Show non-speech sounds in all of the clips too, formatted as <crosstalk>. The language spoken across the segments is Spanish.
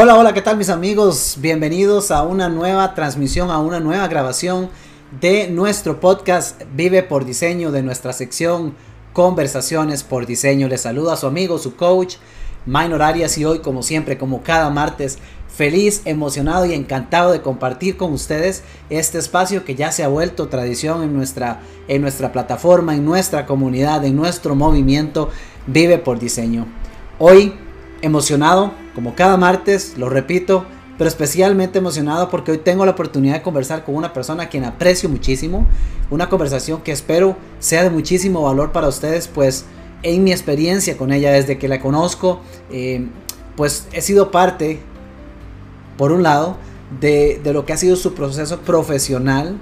Hola, hola, ¿qué tal mis amigos? Bienvenidos a una nueva transmisión, a una nueva grabación de nuestro podcast Vive por Diseño, de nuestra sección Conversaciones por Diseño. Les saluda a su amigo, su coach, Minor Arias y hoy como siempre, como cada martes, feliz, emocionado y encantado de compartir con ustedes este espacio que ya se ha vuelto tradición en nuestra, en nuestra plataforma, en nuestra comunidad, en nuestro movimiento Vive por Diseño. Hoy emocionado, como cada martes, lo repito, pero especialmente emocionado porque hoy tengo la oportunidad de conversar con una persona a quien aprecio muchísimo, una conversación que espero sea de muchísimo valor para ustedes, pues en mi experiencia con ella desde que la conozco, eh, pues he sido parte, por un lado, de, lo que ha sido su proceso profesional,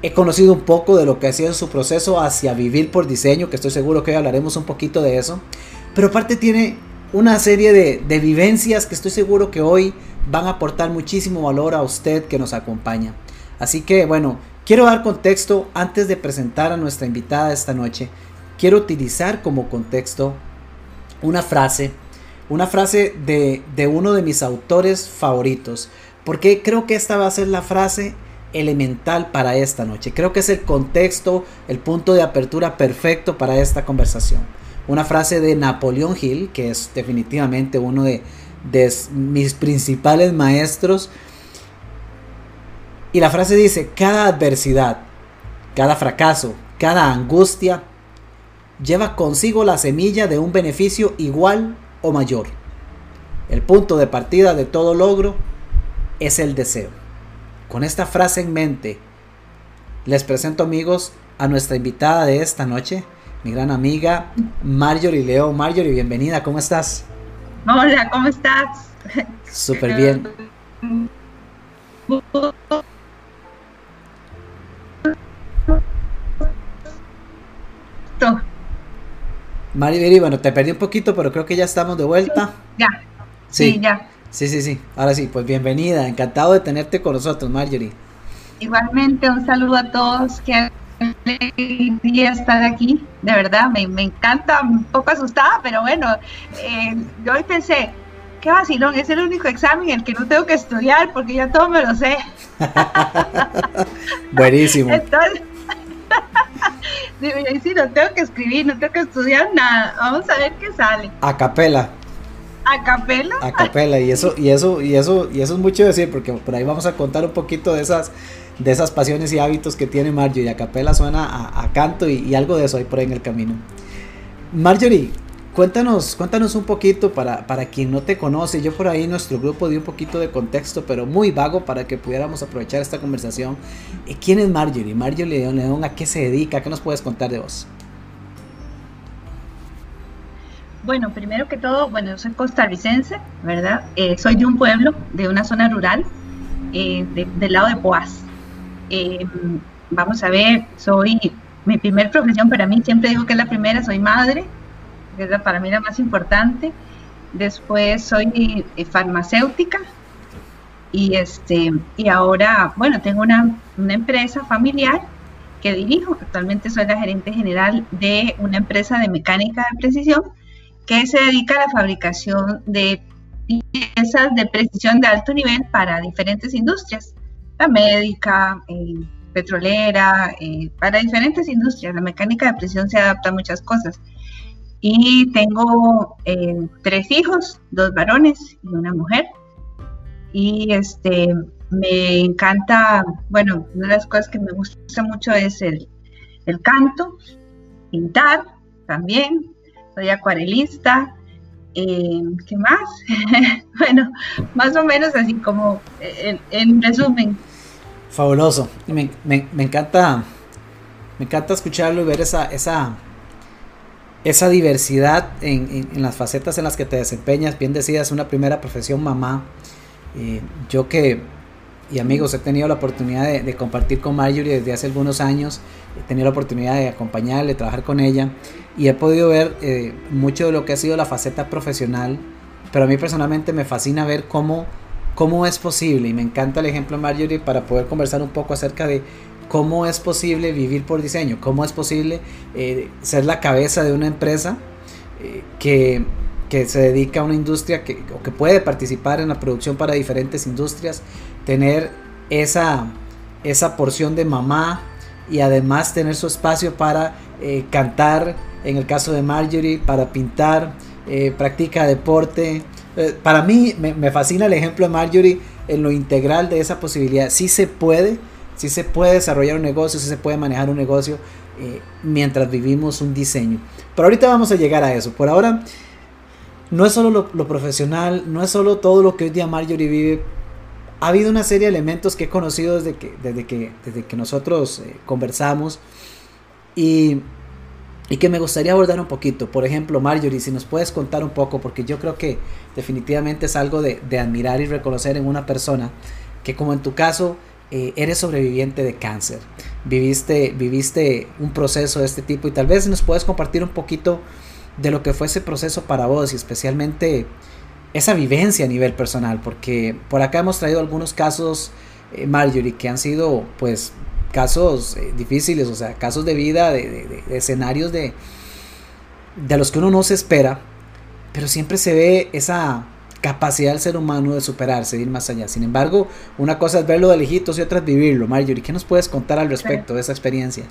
he conocido un poco de lo que ha sido su proceso hacia vivir por diseño, que estoy seguro que hoy hablaremos un poquito de eso. Pero aparte tiene una serie de, vivencias que estoy seguro que hoy van a aportar muchísimo valor a usted que nos acompaña. Así que bueno, quiero dar contexto antes de presentar a nuestra invitada esta noche. Quiero utilizar como contexto una frase, una frase de, de uno de mis autores favoritos, porque creo que esta va a ser la frase elemental para esta noche. Creo que es el contexto, el punto de apertura perfecto para esta conversación una frase de Napoleón Hill, que es definitivamente uno de, mis principales maestros. Y la frase dice, cada adversidad, cada fracaso, cada angustia lleva consigo la semilla de un beneficio igual o mayor. El punto de partida de todo logro es el deseo. Con esta frase en mente, les presento amigos a nuestra invitada de esta noche, mi gran amiga Marjorie Leo. Marjorie, bienvenida, ¿cómo estás? Hola, ¿cómo estás? Súper bien. Marjorie, bueno, te perdí un poquito, pero creo que ya estamos de vuelta. Ya. Sí, ya. Sí, sí, sí. Ahora sí, pues bienvenida. Encantado de tenerte con nosotros, Marjorie. Igualmente, un saludo a todos que alegría estar aquí, de verdad, me, encanta, un poco asustada, pero bueno, eh, yo hoy pensé, qué vacilón, es el único examen el que no tengo que estudiar porque ya todo me lo sé. <laughs> Buenísimo. Entonces, <laughs> sí, no tengo que escribir, no tengo que estudiar nada, vamos a ver qué sale. A capela. A capela. A capela, y eso, y eso, y eso, y eso es mucho decir, porque por ahí vamos a contar un poquito de esas de esas pasiones y hábitos que tiene Marjorie. A capela suena a, canto y, algo de eso hay por ahí en el camino. Marjorie, cuéntanos, cuéntanos un poquito para, para quien no te conoce. Yo por ahí nuestro grupo di un poquito de contexto, pero muy vago para que pudiéramos aprovechar esta conversación. ¿Quién es Marjorie? Marjorie León, ¿a qué se dedica? ¿Qué nos puedes contar de vos? Bueno, primero que todo, bueno, yo soy costarricense, ¿verdad? Eh, soy de un pueblo, de una zona rural, eh, del lado de Poás. Eh, vamos a ver, soy, mi primer profesión para mí, siempre digo que es la primera, soy madre, que es para mí la más importante. Después soy eh, farmacéutica y, este, y ahora, bueno, tengo una, una empresa familiar que dirijo. Actualmente soy la gerente general de una empresa de mecánica de precisión que se dedica a la fabricación de piezas de precisión de alto nivel para diferentes industrias la médica, eh, petrolera, eh, para diferentes industrias. La mecánica de presión se adapta a muchas cosas. Y tengo eh, tres hijos, dos varones y una mujer. Y este, me encanta, bueno, una de las cosas que me gusta mucho es el, el canto, pintar también. Soy acuarelista, ¿Qué más? <laughs> bueno, más o menos así como en resumen. Fabuloso. Me, me, encanta. Me encanta escucharlo y ver esa, esa, esa diversidad en, las facetas en las que te desempeñas. Bien decías, una primera profesión mamá. Eh, yo que, y amigos, he tenido la oportunidad de, compartir con Marjorie desde hace algunos años. He tenido la oportunidad de acompañarle, trabajar con ella. Y he podido ver eh, mucho de lo que ha sido la faceta profesional. Pero a mí personalmente me fascina ver cómo cómo es posible, y me encanta el ejemplo Marjorie para poder conversar un poco acerca de cómo es posible vivir por diseño, cómo es posible eh, ser la cabeza de una empresa eh, que, que se dedica a una industria que, o que puede participar en la producción para diferentes industrias, tener esa, esa porción de mamá y además tener su espacio para eh, cantar, en el caso de Marjorie, para pintar, eh, practica deporte. Eh, para mí me, fascina el ejemplo de Marjorie en lo integral de esa posibilidad. Sí se puede, sí se puede desarrollar un negocio, sí se puede manejar un negocio mientras vivimos un diseño. Pero ahorita vamos a llegar a eso. Por ahora, no es solo lo, lo profesional, no es solo todo lo que hoy día Marjorie vive ha habido una serie de elementos que he conocido desde que, desde que, desde que nosotros eh, conversamos y, y, que me gustaría abordar un poquito. Por ejemplo, Marjorie, si nos puedes contar un poco, porque yo creo que definitivamente es algo de, admirar y reconocer en una persona que como en tu caso eh, eres sobreviviente de cáncer, viviste, viviste un proceso de este tipo y tal vez nos puedes compartir un poquito de lo que fue ese proceso para vos y especialmente esa vivencia a nivel personal, porque por acá hemos traído algunos casos, eh, Marjorie, que han sido pues casos eh, difíciles, o sea, casos de vida, de, escenarios de, de los que uno no se espera, pero siempre se ve esa capacidad del ser humano de superarse, de ir más allá. Sin embargo, una cosa es verlo de lejitos y otra es vivirlo. Marjorie, ¿qué nos puedes contar al respecto de esa experiencia?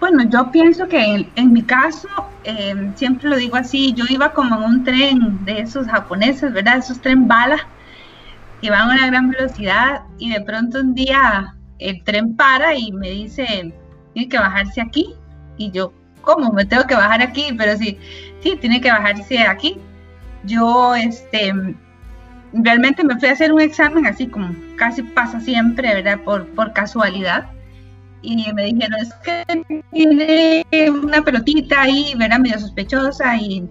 Bueno, yo pienso que en, mi caso, em, siempre lo digo así, yo iba como en un tren de esos japoneses, ¿verdad? Esos tren bala, que van a una gran velocidad y de pronto un día el tren para y me dice, tiene que bajarse aquí. Y yo, ¿cómo? Me tengo que bajar aquí, pero sí, sí, tiene que bajarse aquí. Yo, este, realmente me fui a hacer un examen así como casi pasa siempre, ¿verdad? Por, por casualidad y me dijeron, es que tiene una pelotita ahí, ¿verdad? Medio sospechosa, y...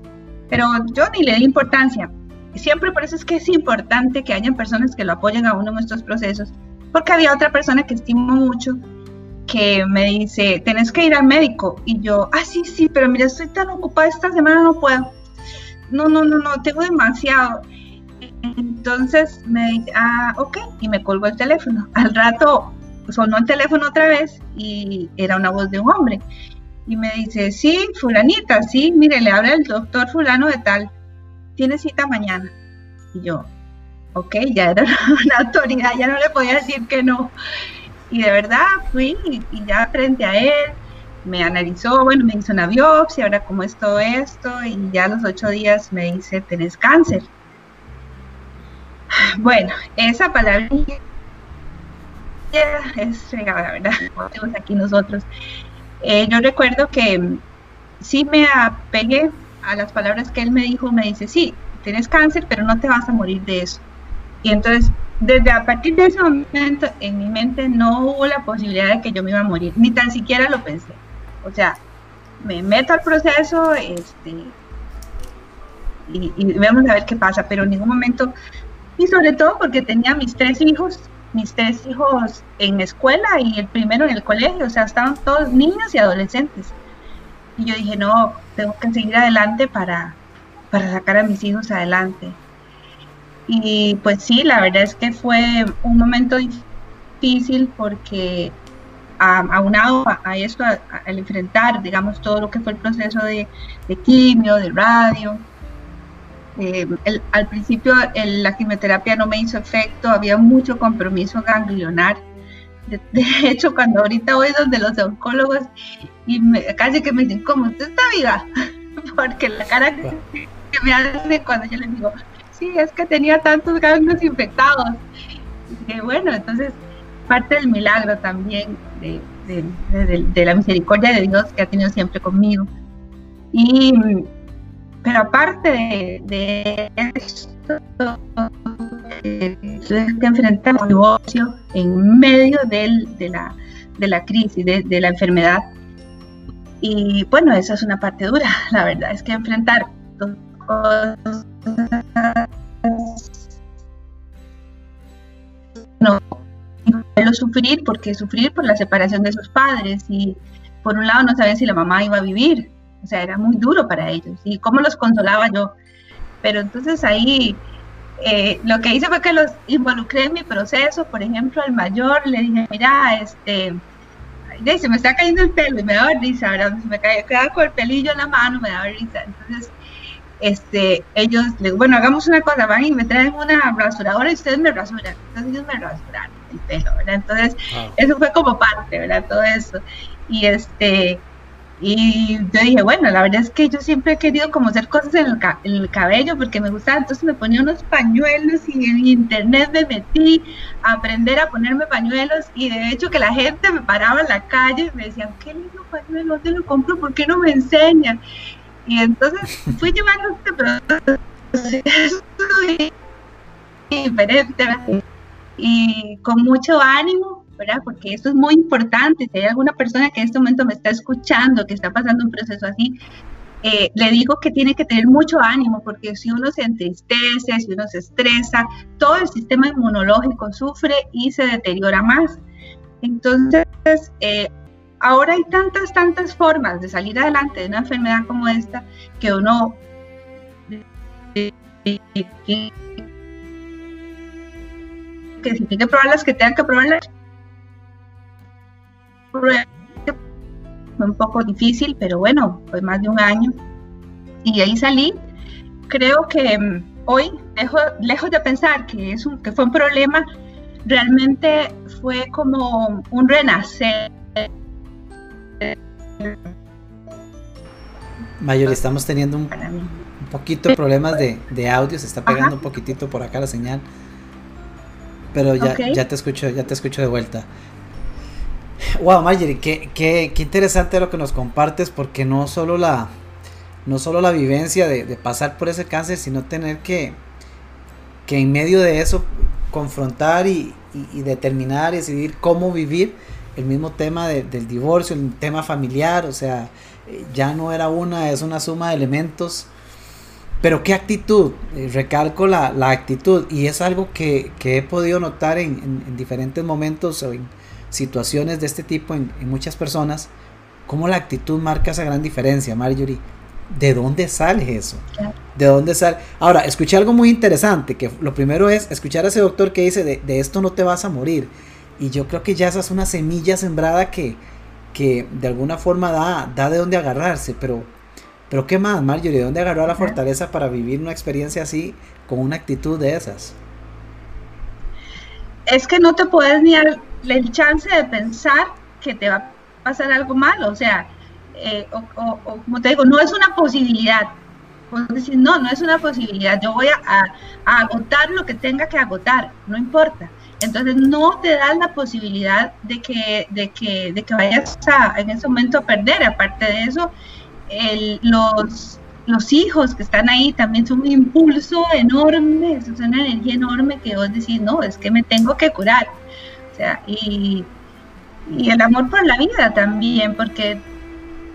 pero yo ni le di importancia. Siempre por eso es que es importante que hayan personas que lo apoyen a uno en estos procesos, porque había otra persona que estimo mucho que me dice, tenés que ir al médico, y yo, ah, sí, sí, pero mira, estoy tan ocupada esta semana, no puedo. No, no, no, no, tengo demasiado. Entonces me dice, ah, ok, y me colgó el teléfono. Al rato sonó el teléfono otra vez y era una voz de un hombre. Y me dice, sí, fulanita, sí, mire, le habla el doctor fulano de tal, tiene cita mañana. Y yo, ok, ya era <laughs> una autoridad, ya no le podía decir que no. Y de verdad fui y, ya frente a él me analizó, bueno, me hizo una biopsia, ahora cómo es todo esto, y ya a los ocho días me dice, tenés cáncer. <sighs> Bueno, esa palabra es fregada, ¿verdad? Aquí nosotros. Eh, yo recuerdo que sí me apegué a las palabras que él me dijo, me dice, sí, tienes cáncer, pero no te vas a morir de eso. Y entonces, desde a partir de ese momento, en mi mente no hubo la posibilidad de que yo me iba a morir, ni tan siquiera lo pensé. O sea, me meto al proceso este, y, y vamos a ver qué pasa, pero en ningún momento, y sobre todo porque tenía mis tres hijos mis tres hijos en escuela y el primero en el colegio, o sea, estaban todos niños y adolescentes. Y yo dije, no, tengo que seguir adelante para, para sacar a mis hijos adelante. Y pues sí, la verdad es que fue un momento difícil porque aunado a, a esto, al enfrentar, digamos, todo lo que fue el proceso de, de quimio, de radio, eh, al principio la quimioterapia no me hizo efecto, había mucho compromiso ganglionar. De, <laughs> hecho, cuando ahorita voy donde los oncólogos y casi que me dicen, ¿cómo usted está viva? <laughs> Porque la cara que, me hace cuando yo les digo, sí, es que tenía tantos ganglios infectados. Y bueno, entonces parte del milagro también de, de, la misericordia de Dios que ha tenido siempre conmigo. Y pero aparte de, de esto, eh, que enfrentamos un negocio en medio del, de, la, de la crisis, de, la enfermedad. Y bueno, esa es una parte dura, <laughs> la verdad, es que enfrentar dos cosas no sufrir porque sufrir por la separación de sus padres y por un lado no saben si la mamá iba a vivir o sea, era muy duro para ellos. ¿Y cómo los consolaba yo? Pero entonces ahí eh, lo que hice fue que los involucré en mi proceso. Por ejemplo, al mayor le dije, mira, este, se me está cayendo el pelo y me daba risa, ¿verdad? Se me caía, quedaba con el pelillo en la mano, me daba risa. Entonces, este, ellos, les, bueno, hagamos una cosa, van y me traen una rasuradora y ustedes me rasuran. Entonces ellos me rasuraron el pelo, ¿verdad? Entonces, eso fue como parte, ¿verdad? Todo eso. Y este, y yo dije, bueno, la verdad es que yo siempre he querido como hacer cosas en el, cabello porque me gustaba, entonces me ponía unos pañuelos y en internet me metí a aprender a ponerme pañuelos y de hecho que la gente me paraba en la calle y me decían, qué lindo pañuelo, ¿dónde lo compro? ¿Por qué no me enseñan? Y entonces fui llevando este proceso <laughs> diferente y con mucho ánimo Porque esto es muy importante. Si hay alguna persona que en este momento me está escuchando, que está pasando un proceso así, eh, le digo que tiene que tener mucho ánimo, porque si uno se entristece, si uno se estresa, todo el sistema inmunológico sufre y se deteriora más. Entonces, eh, ahora hay tantas, tantas formas de salir adelante de una enfermedad como esta que uno que si tiene que probarlas, que tengan que probarlas fue un poco difícil, pero bueno, fue más de un año. Y ahí salí. Creo que mm, hoy, lejos, lejos de pensar que, es un, que fue un problema, realmente fue como un renacer. Mayor, estamos teniendo un, un poquito problemas de, de, audio, se está pegando un poquitito por acá la señal. Pero ya, ya te escucho, ya te escucho de vuelta. <laughs> Wow, Marjorie, qué, qué, qué, interesante lo que nos compartes, porque no solo la, no solo la vivencia de, pasar por ese cáncer, sino tener que, que en medio de eso confrontar y, determinar y decidir cómo vivir el mismo tema del divorcio, el tema familiar, o sea, ya no era una, es una suma de elementos. Pero qué actitud, eh, recalco la, actitud, y es algo que, he podido notar en, en diferentes momentos o en, situaciones de este tipo en, muchas personas, cómo la actitud marca esa gran diferencia, Marjorie. ¿De dónde sale eso? ¿De dónde sale? Ahora, escuché algo muy interesante, que lo primero es escuchar a ese doctor que dice, de, esto no te vas a morir. Y yo creo que ya esa es una semilla sembrada que, que de alguna forma da, da de dónde agarrarse, pero, pero ¿qué más, Marjorie? ¿De dónde agarró la fortaleza para vivir una experiencia así, con una actitud de esas? Es que no te puedes ni, al, el chance de pensar que te va a pasar algo malo, o sea, eh, o, como te digo, no es una posibilidad. Puedes decir, no, no es una posibilidad, yo voy a, agotar lo que tenga que agotar, no importa. Entonces no te das la posibilidad de que, de que, de que vayas a, en ese momento a perder. Aparte de eso, los, los hijos que están ahí también son un impulso enorme, es una energía enorme que vos decís, no, es que me tengo que curar y, el amor por la vida también, porque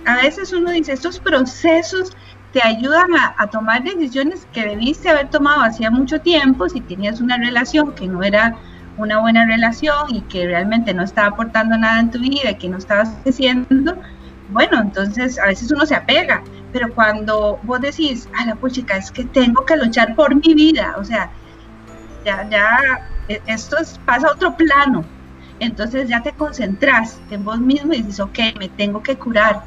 a veces uno dice, estos procesos te ayudan a, tomar decisiones que debiste haber tomado hacía mucho tiempo, si tenías una relación que no era una buena relación y que realmente no estaba aportando nada en tu vida y que no estabas haciendo, bueno, entonces a veces uno se apega, pero cuando vos decís, a la puchica, es que tengo que luchar por mi vida, o sea, ya, ya, e, esto pasa a otro plano, entonces ya te concentras en vos mismo y dices, ok, me tengo que curar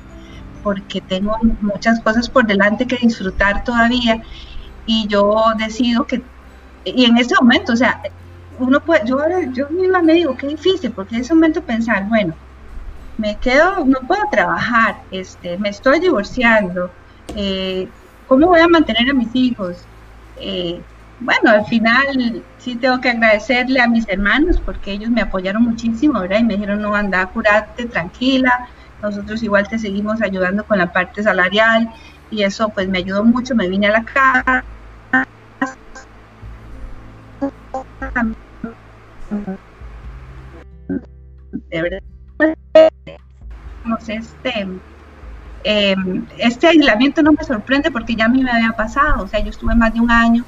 porque tengo muchas cosas por delante que disfrutar todavía y yo decido que, y en ese momento, o sea, uno puede, yo, yo misma me digo, qué difícil, porque en ese momento pensar, bueno, me quedo, no puedo trabajar, este, me estoy divorciando, eh, ¿cómo voy a mantener a mis hijos? Eh, bueno, al final sí tengo que agradecerle a mis hermanos porque ellos me apoyaron muchísimo, ¿verdad? Y me dijeron, no, anda, curate, tranquila, nosotros igual te seguimos ayudando con la parte salarial y eso pues me ayudó mucho, me vine a la casa. De verdad, este, em, este aislamiento no me sorprende porque ya a mí me había pasado, o sea, yo estuve más de un año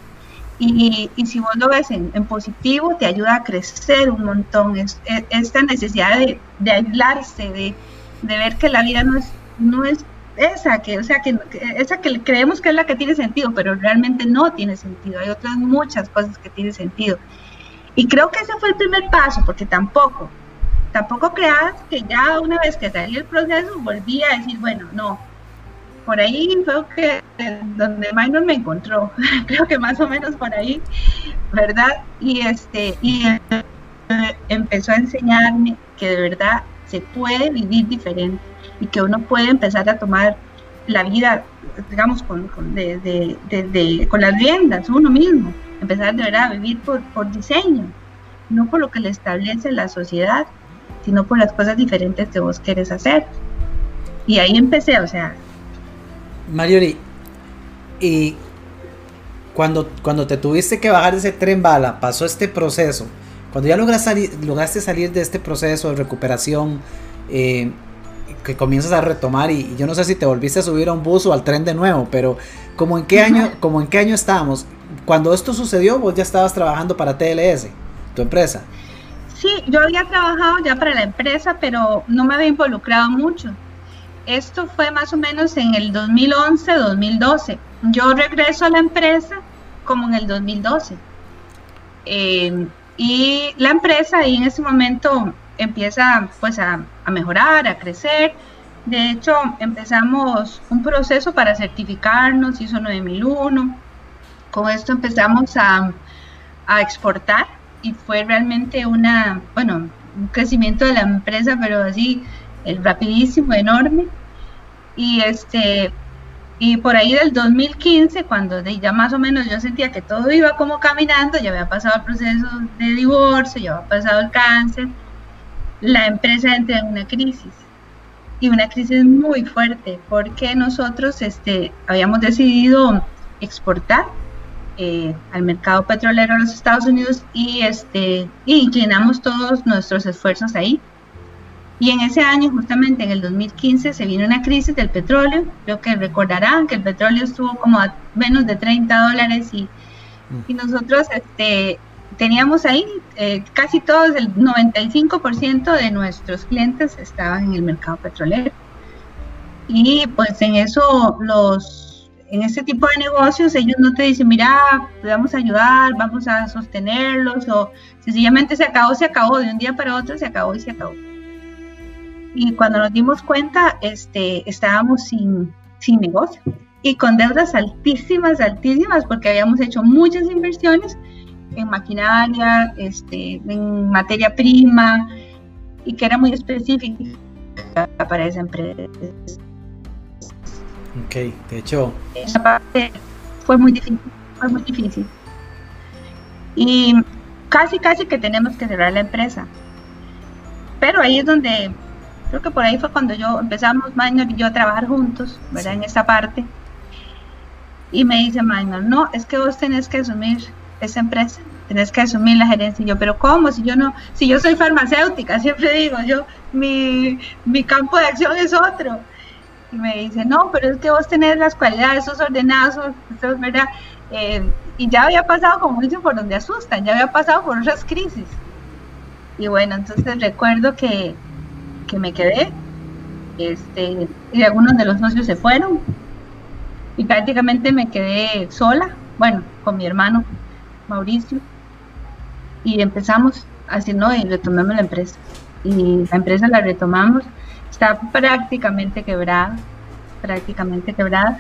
y, si vos lo ves en, positivo, te ayuda a crecer un montón. Es, esta necesidad de, aislarse, de, ver que la vida no es, no es esa, que, o sea, que, esa que creemos que es la que tiene sentido, pero realmente no tiene sentido. Hay otras muchas cosas que tienen sentido. Y creo que ese fue el primer paso, porque tampoco, tampoco creas que ya una vez que salí el proceso volví a decir, bueno, no, por ahí fue que donde Minor me encontró, <laughs> creo que más o menos por ahí, ¿verdad? Y este y empezó a enseñarme que de verdad se puede vivir diferente y que uno puede empezar a tomar la vida, digamos, con, con, con las riendas, uno mismo, empezar de verdad a vivir por, por diseño, no por lo que le establece la sociedad, sino por las cosas diferentes que vos querés hacer. Y ahí empecé, o sea. Mariori, y cuando, cuando te tuviste que bajar de ese tren bala, pasó este proceso, cuando ya lograste salir, lograste salir de este proceso de recuperación, eh, que comienzas a retomar y, yo no sé si te volviste a subir a un bus o al tren de nuevo, pero como en qué año, como en qué año estábamos. Cuando esto sucedió, vos ya estabas trabajando para TLS, tu empresa. Sí, yo había trabajado ya para la empresa, pero no me había involucrado mucho. Esto fue más o menos en el 2011-2012. Yo regreso a la empresa como en el 2012. Eh, y la empresa ahí en ese momento empieza pues a, mejorar, a crecer. De hecho, empezamos un proceso para certificarnos, ISO 9001. Con esto empezamos a, a exportar y fue realmente una, bueno, un crecimiento de la empresa, pero así, rapidísimo, enorme. Y este, y por ahí del 2015, cuando ya más o menos yo sentía que todo iba como caminando, ya había pasado el proceso de divorcio, ya había pasado el cáncer, la empresa entra en una crisis. Y una crisis muy fuerte, porque nosotros este, habíamos decidido exportar eh, al mercado petrolero de los Estados Unidos y, este, inclinamos todos nuestros esfuerzos ahí. Y en ese año, justamente en el 2015, se vino una crisis del petróleo. Creo que recordarán que el petróleo estuvo como a menos de 30 dólares y, y nosotros este, teníamos ahí eh, casi todos, el 95% de nuestros clientes estaban en el mercado petrolero. Y pues en eso los en este tipo de negocios ellos no te dicen, mira, vamos a ayudar, vamos a sostenerlos, o sencillamente se acabó, se acabó, de un día para otro se acabó y se acabó. Y cuando nos dimos cuenta, este, estábamos sin, sin negocio y con deudas altísimas, altísimas, porque habíamos hecho muchas inversiones en maquinaria, este, en materia prima, y que era muy específica para esa empresa. Ok, de hecho. Esa parte fue muy difícil, fue muy difícil. Y casi, casi que tenemos que cerrar la empresa. Pero ahí es donde, creo que por ahí fue cuando yo empezamos, Minor y yo, a trabajar juntos, ¿verdad? En esa parte. Y me dice Minor, no, es que vos tenés que asumir esa empresa, tenés que asumir la gerencia. Y yo, pero ¿cómo? Si yo no, si yo soy farmacéutica, <laughs> siempre digo, yo, mi, mi campo de acción es otro. Y me dice, no, pero es que vos tenés las cualidades, esos ordenazos, esos, ¿verdad? Eh, y ya había pasado, como dicen, por donde asustan, ya había pasado por otras crisis. Y bueno, entonces recuerdo que, que me quedé, este, y algunos de los socios se fueron, y prácticamente me quedé sola, bueno, con mi hermano Mauricio, y empezamos así, ¿no? Y retomamos la empresa. Y la empresa la retomamos está prácticamente quebrada, prácticamente quebrada.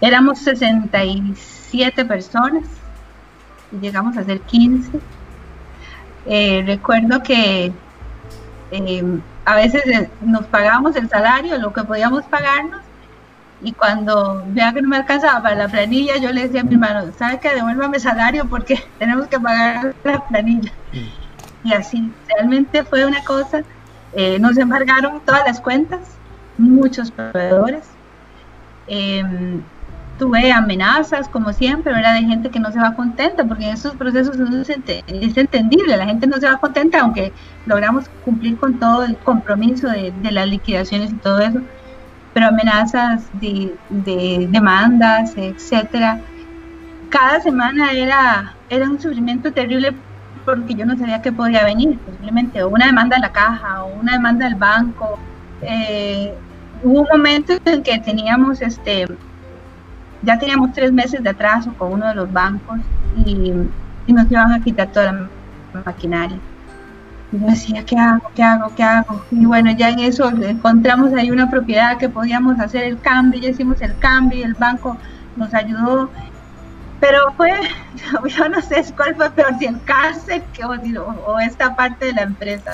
Éramos 67 personas y llegamos a ser 15. Eh, recuerdo que eh, a veces eh, nos pagábamos el salario, lo que podíamos pagarnos, y cuando veía que no me alcanzaba para la planilla, yo le decía a mi hermano, ¿sabe qué? Devuélvame salario porque <laughs> tenemos que pagar la planilla. Mm. Y así, realmente fue una cosa eh, nos embargaron todas las cuentas, muchos proveedores. Em, tuve amenazas, como siempre, ¿verdad? De gente que no se va contenta, porque en estos procesos es entendible, la gente no se va contenta, aunque logramos cumplir con todo el compromiso de, las liquidaciones y todo eso, pero amenazas de, de demandas, etcétera. Cada semana era, era un sufrimiento terrible porque yo no sabía qué podía venir, posiblemente una demanda de la caja o una demanda del banco. Eh, hubo un momento en que teníamos, este, ya teníamos tres meses de atraso con uno de los bancos y, nos iban a quitar toda la maquinaria. Y yo decía, ¿qué hago? ¿Qué hago? ¿Qué hago? Y bueno, ya en eso encontramos ahí una propiedad que podíamos hacer el cambio, ya hicimos el cambio y el banco nos ayudó. Pero fue, <laughs> yo no sé cuál fue peor, si el cárcel que, o, o esta parte de la empresa.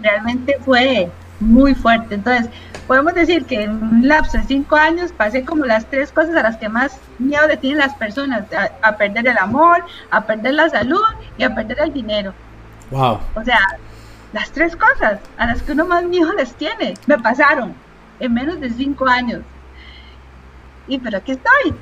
Realmente fue muy fuerte. Entonces, podemos decir que en un lapso de cinco años pasé como las tres cosas a las que más miedo le tienen las personas, a, perder el amor, a perder la salud y a perder el dinero. Wow. O sea, las tres cosas a las que uno más miedo les tiene, me pasaron en menos de cinco años. Y pero aquí estoy.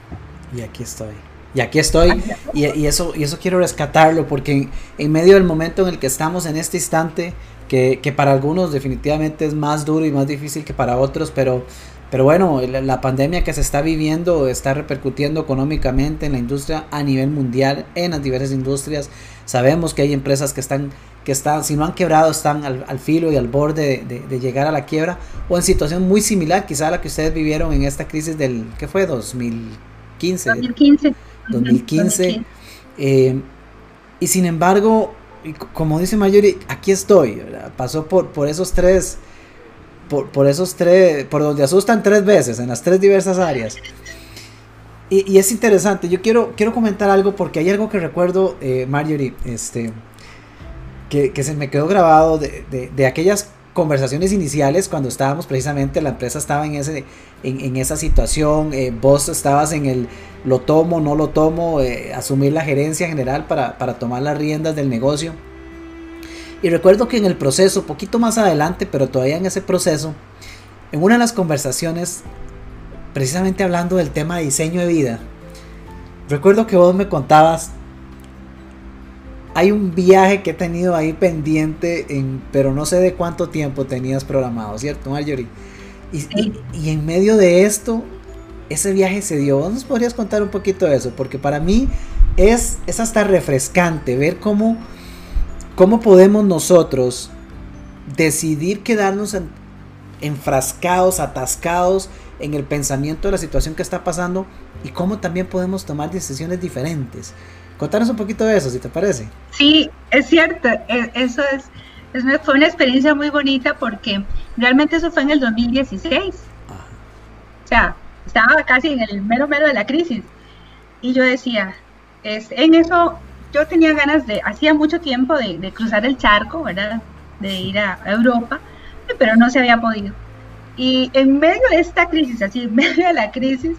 Y aquí estoy. Y aquí estoy. Y, eso, y eso quiero rescatarlo porque en medio del momento en el que estamos en este instante, que, para algunos definitivamente es más duro y más difícil que para otros, pero, pero bueno, la, pandemia que se está viviendo está repercutiendo económicamente en la industria a nivel mundial, en las diversas industrias. Sabemos que hay empresas que están, que están si no han quebrado, están al, filo y al borde de, llegar a la quiebra, o en situación muy similar quizá a la que ustedes vivieron en esta crisis del, ¿qué fue? 2015. 2015. 2015. y sin embargo, como dice Mayuri, aquí estoy, pasó por, por esos tres, por, esos tres, por donde asustan tres veces, en las tres diversas áreas. Y, es interesante, yo quiero, quiero comentar algo porque hay algo que recuerdo, eh, Marjorie, este, que, se me quedó grabado de, de aquellas conversaciones iniciales cuando estábamos precisamente, la empresa estaba en, ese, en, esa situación, eh, vos estabas en el lo tomo, no lo tomo, eh, asumir la gerencia general para, tomar las riendas del negocio. Y recuerdo que en el proceso, poquito más adelante, pero todavía en ese proceso, en una de las conversaciones, precisamente hablando del tema diseño de vida, recuerdo que vos me contabas hay un viaje que he tenido ahí pendiente, en, pero no sé de cuánto tiempo tenías programado, ¿cierto, Marjorie? Y, y, en medio de esto, ese viaje se dio. ¿Nos podrías contar un poquito de eso? Porque para mí es, es hasta refrescante ver cómo, cómo podemos nosotros decidir quedarnos enfrascados, atascados en el pensamiento de la situación que está pasando y cómo también podemos tomar decisiones diferentes. Contanos un poquito de eso, si te parece. Sí, es cierto, e, eso es, fue una experiencia muy bonita porque realmente eso fue en el 2016. O sea, estaba casi en el mero mero de la crisis. Y yo decía, es, en eso yo tenía ganas de, hacía mucho tiempo de, cruzar el charco, ¿verdad? De ir a Europa, pero no se había podido. Y en medio de esta crisis, así en medio de la crisis,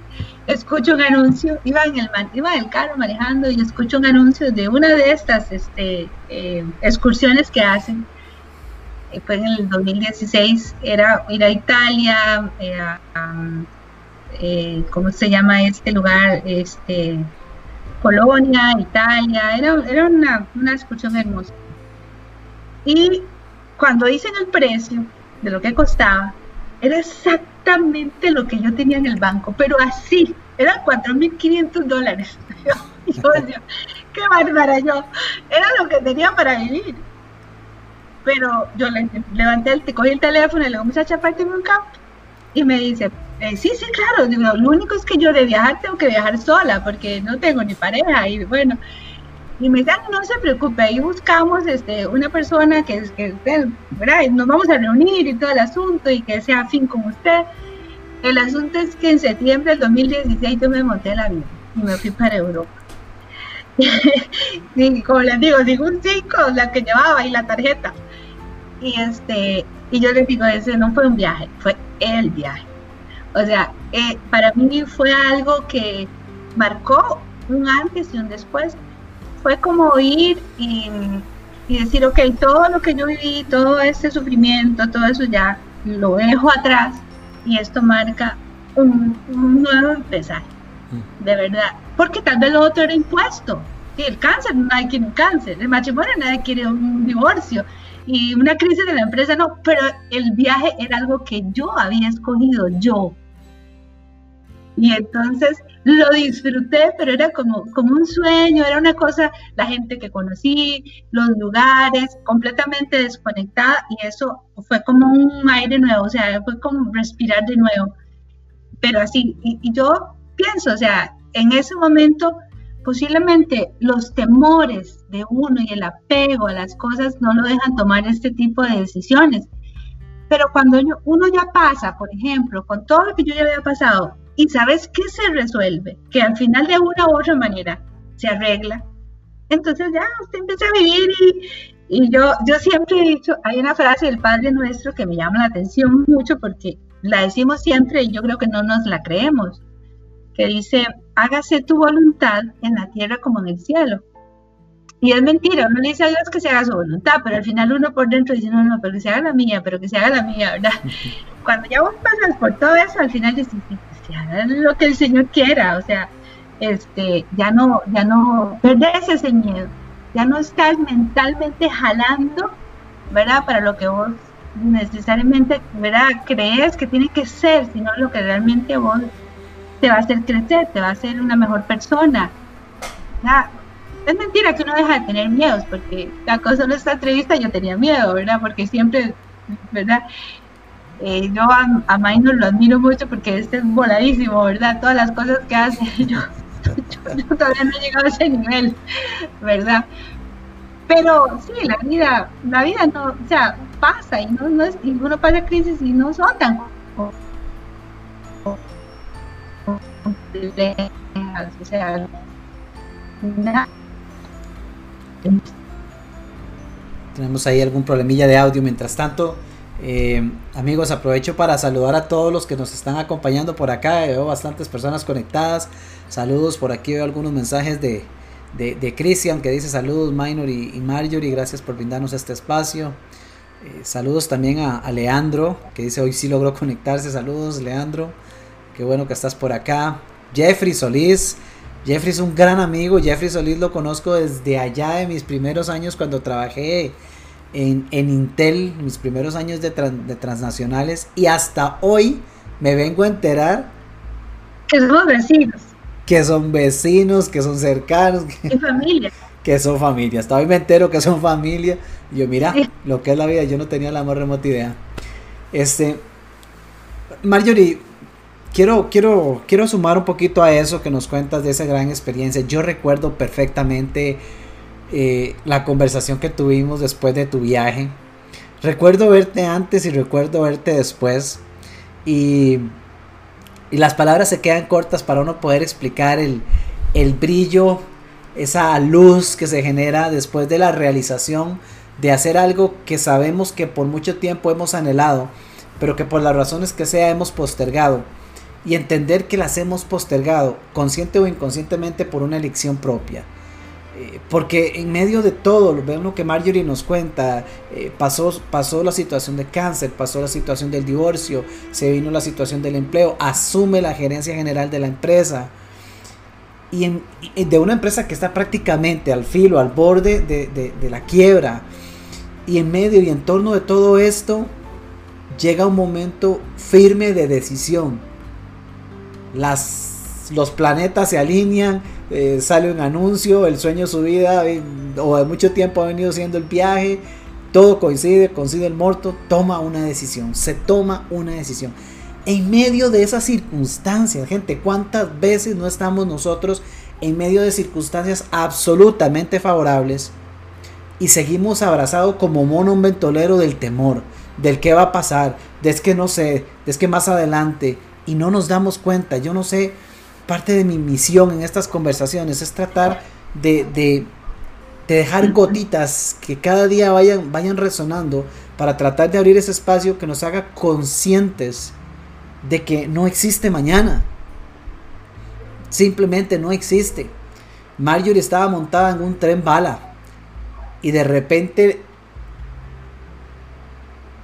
escucho un anuncio, iba en el, iba en el carro manejando y escucho un anuncio de una de estas este, eh, excursiones que hacen. Eh, fue en el 2016, era ir a Italia, eh, ¿cómo se llama este lugar? Este, Polonia, Italia, era, era una, una excursión hermosa. Y cuando dicen el precio de lo que costaba, era exactamente lo que yo tenía en el banco, pero así, eran 4.500 dólares. <laughs> yo qué bárbara yo, era lo que tenía para vivir. Pero yo le, levanté, el, cogí el teléfono y le digo, muchacha, párteme un campo. Y me dice, eh, sí, sí, claro, digo, lo único es que yo de viajar tengo que viajar sola porque no tengo ni pareja y bueno, y me dice, no se preocupe, ahí buscamos este, una persona que, que ¿verdad? nos vamos a reunir y todo el asunto y que sea afín con usted. El asunto es que en septiembre del 2016 yo me monté la vida y me fui para Europa. <laughs> y como les digo, digo un 5, la que llevaba y la tarjeta. Y, este, y yo les digo, ese no fue un viaje, fue el viaje. O sea, eh, para mí fue algo que marcó un antes y un después fue como ir y, decir, ok, todo lo que yo viví, todo este sufrimiento, todo eso ya lo dejo atrás y esto marca un, nuevo empezar, mm. de verdad. Porque tal vez lo otro era impuesto. Sí, el cáncer, nadie quiere un cáncer. El matrimonio, nadie quiere un divorcio. Y una crisis de la empresa, no. Pero el viaje era algo que yo había escogido, yo. Y entonces lo disfruté, pero era como, como un sueño, era una cosa, la gente que conocí, los lugares, completamente desconectada y eso fue como un aire nuevo, o sea, fue como respirar de nuevo. Pero así, y, yo pienso, o sea, en ese momento posiblemente los temores de uno y el apego a las cosas no lo dejan tomar este tipo de decisiones. Pero cuando uno ya pasa, por ejemplo, con todo lo que yo ya había pasado, y sabes que se resuelve, que al final de una u otra manera se arregla, entonces ya usted empieza a vivir y, y yo, yo siempre he dicho, hay una frase del Padre Nuestro que me llama la atención mucho porque la decimos siempre y yo creo que no nos la creemos, que dice, hágase tu voluntad en la tierra como en el cielo. Y es mentira, uno le dice a Dios que se haga su voluntad, pero al final uno por dentro dice, no, no, pero que se haga la mía, pero que se haga la mía, ¿verdad? <laughs> Cuando ya vos pasas por todo eso, al final dices, que se haga lo que el Señor quiera, o sea, este, ya no, ya no perdés ese miedo, ya no estás mentalmente jalando, ¿verdad? Para lo que vos necesariamente, ¿verdad? Crees que tiene que ser, sino lo que realmente vos te va a hacer crecer, te va a hacer una mejor persona. es mentira que uno deja de tener miedos, porque la cosa en esta entrevista yo tenía miedo, ¿verdad? Porque siempre, ¿verdad? Eh, yo a, a Minor lo admiro mucho porque este es voladísimo, ¿verdad? Todas las cosas que hace, <laughs> yo, yo, todavía no he llegado a ese nivel, ¿verdad? Pero sí, la vida, la vida no, o sea, pasa y no, no es, y uno pasa crisis y no son tan tenemos ahí algún problemilla de audio. Mientras tanto, eh, amigos, aprovecho para saludar a todos los que nos están acompañando por acá. Veo bastantes personas conectadas. Saludos por aquí. Veo algunos mensajes de, de, Christian que dice saludos, Minor y, Marjorie. Gracias por brindarnos este espacio. Eh, saludos también a, a, Leandro que dice hoy sí logró conectarse. Saludos, Leandro. Qué bueno que estás por acá. Jeffrey Solís. Jeffrey es un gran amigo. Jeffrey Solís lo conozco desde allá de mis primeros años cuando trabajé en, Intel, mis primeros años de, transnacionales. Y hasta hoy me vengo a enterar. Que son vecinos. Que son vecinos, que son cercanos. Que familia. Que son familia. Hasta hoy me entero que son familia. Y yo, mira, lo que es la vida, yo no tenía la más remota idea. Este. Marjorie, quiero, quiero, quiero sumar un poquito a eso que nos cuentas de esa gran experiencia. Yo recuerdo perfectamente eh, la conversación que tuvimos después de tu viaje. Recuerdo verte antes y recuerdo verte después. Y, y las palabras se quedan cortas para uno poder explicar el, el brillo, esa luz que se genera después de la realización de hacer algo que sabemos que por mucho tiempo hemos anhelado, pero que por las razones que sea hemos postergado y entender que las hemos postergado, consciente o inconscientemente, por una elección propia. Eh, porque en medio de todo, lo que Marjorie nos cuenta, eh, pasó, pasó la situación de cáncer, pasó la situación del divorcio, se vino la situación del empleo, asume la gerencia general de la empresa. Y, de una empresa que está prácticamente al filo, al borde de, de la quiebra. Y en medio y en torno de todo esto, llega un momento firme de decisión las, los planetas se alinean, eh, sale un anuncio, el sueño de su vida eh, o de mucho tiempo ha venido siendo el viaje, todo coincide, coincide el muerto, toma una decisión, se toma una decisión. En medio de esas circunstancias, gente, ¿cuántas veces no estamos nosotros en medio de circunstancias absolutamente favorables y seguimos abrazados como mono un ventolero del temor, del qué va a pasar, de es que no sé, de es que más adelante, y no nos damos cuenta. Yo no sé, parte de mi misión en estas conversaciones es tratar de, de, dejar gotitas que cada día vayan, vayan resonando para tratar de abrir ese espacio que nos haga conscientes de que no existe mañana. Simplemente no existe. Marjorie estaba montada en un tren bala y de repente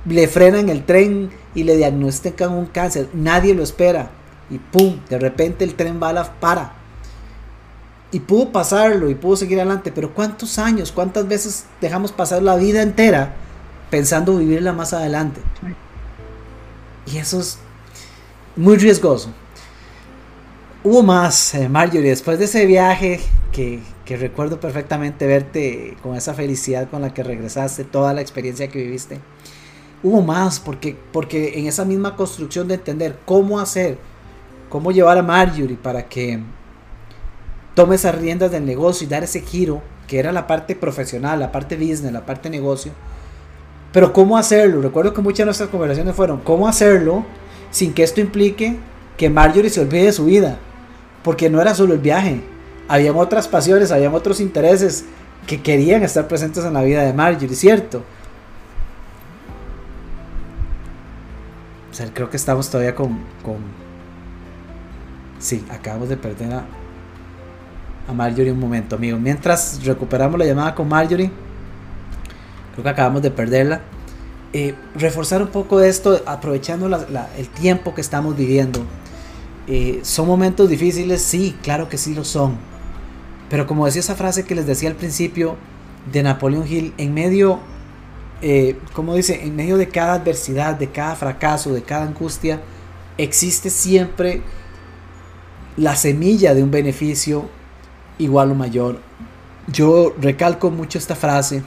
le frenan el tren y le diagnostican un cáncer. Nadie lo espera. Y pum, de repente el tren bala para. Y pudo pasarlo y pudo seguir adelante. Pero ¿cuántos años, cuántas veces dejamos pasar la vida entera pensando vivirla más adelante? Y eso es muy riesgoso. Hubo más, eh, Marjorie, después de ese viaje que, que recuerdo perfectamente verte con esa felicidad con la que regresaste, toda la experiencia que viviste hubo más, porque, porque en esa misma construcción de entender cómo hacer, cómo llevar a Marjorie para que tome esas riendas del negocio y dar ese giro, que era la parte profesional, la parte business, la parte negocio. Pero ¿cómo hacerlo? Recuerdo que muchas de nuestras conversaciones fueron, ¿cómo hacerlo sin que esto implique que Marjorie se olvide de su vida? Porque no era solo el viaje, habían otras pasiones, habían otros intereses que querían estar presentes en la vida de Marjorie, ¿cierto? Creo que estamos todavía con. Sí, acabamos de perder a, a Marjorie un momento, amigo. Mientras recuperamos la llamada con Marjorie, creo que acabamos de perderla. Eh, reforzar un poco esto, aprovechando el tiempo que estamos viviendo. Eh, ¿Son momentos difíciles? Sí, claro que sí lo son. Pero como decía esa frase que les decía al principio de Napoleón Hill, en medio, eh, como dice, en medio de cada adversidad, de cada fracaso, de cada angustia, existe siempre la semilla de un beneficio igual o mayor. Yo recalco mucho esta frase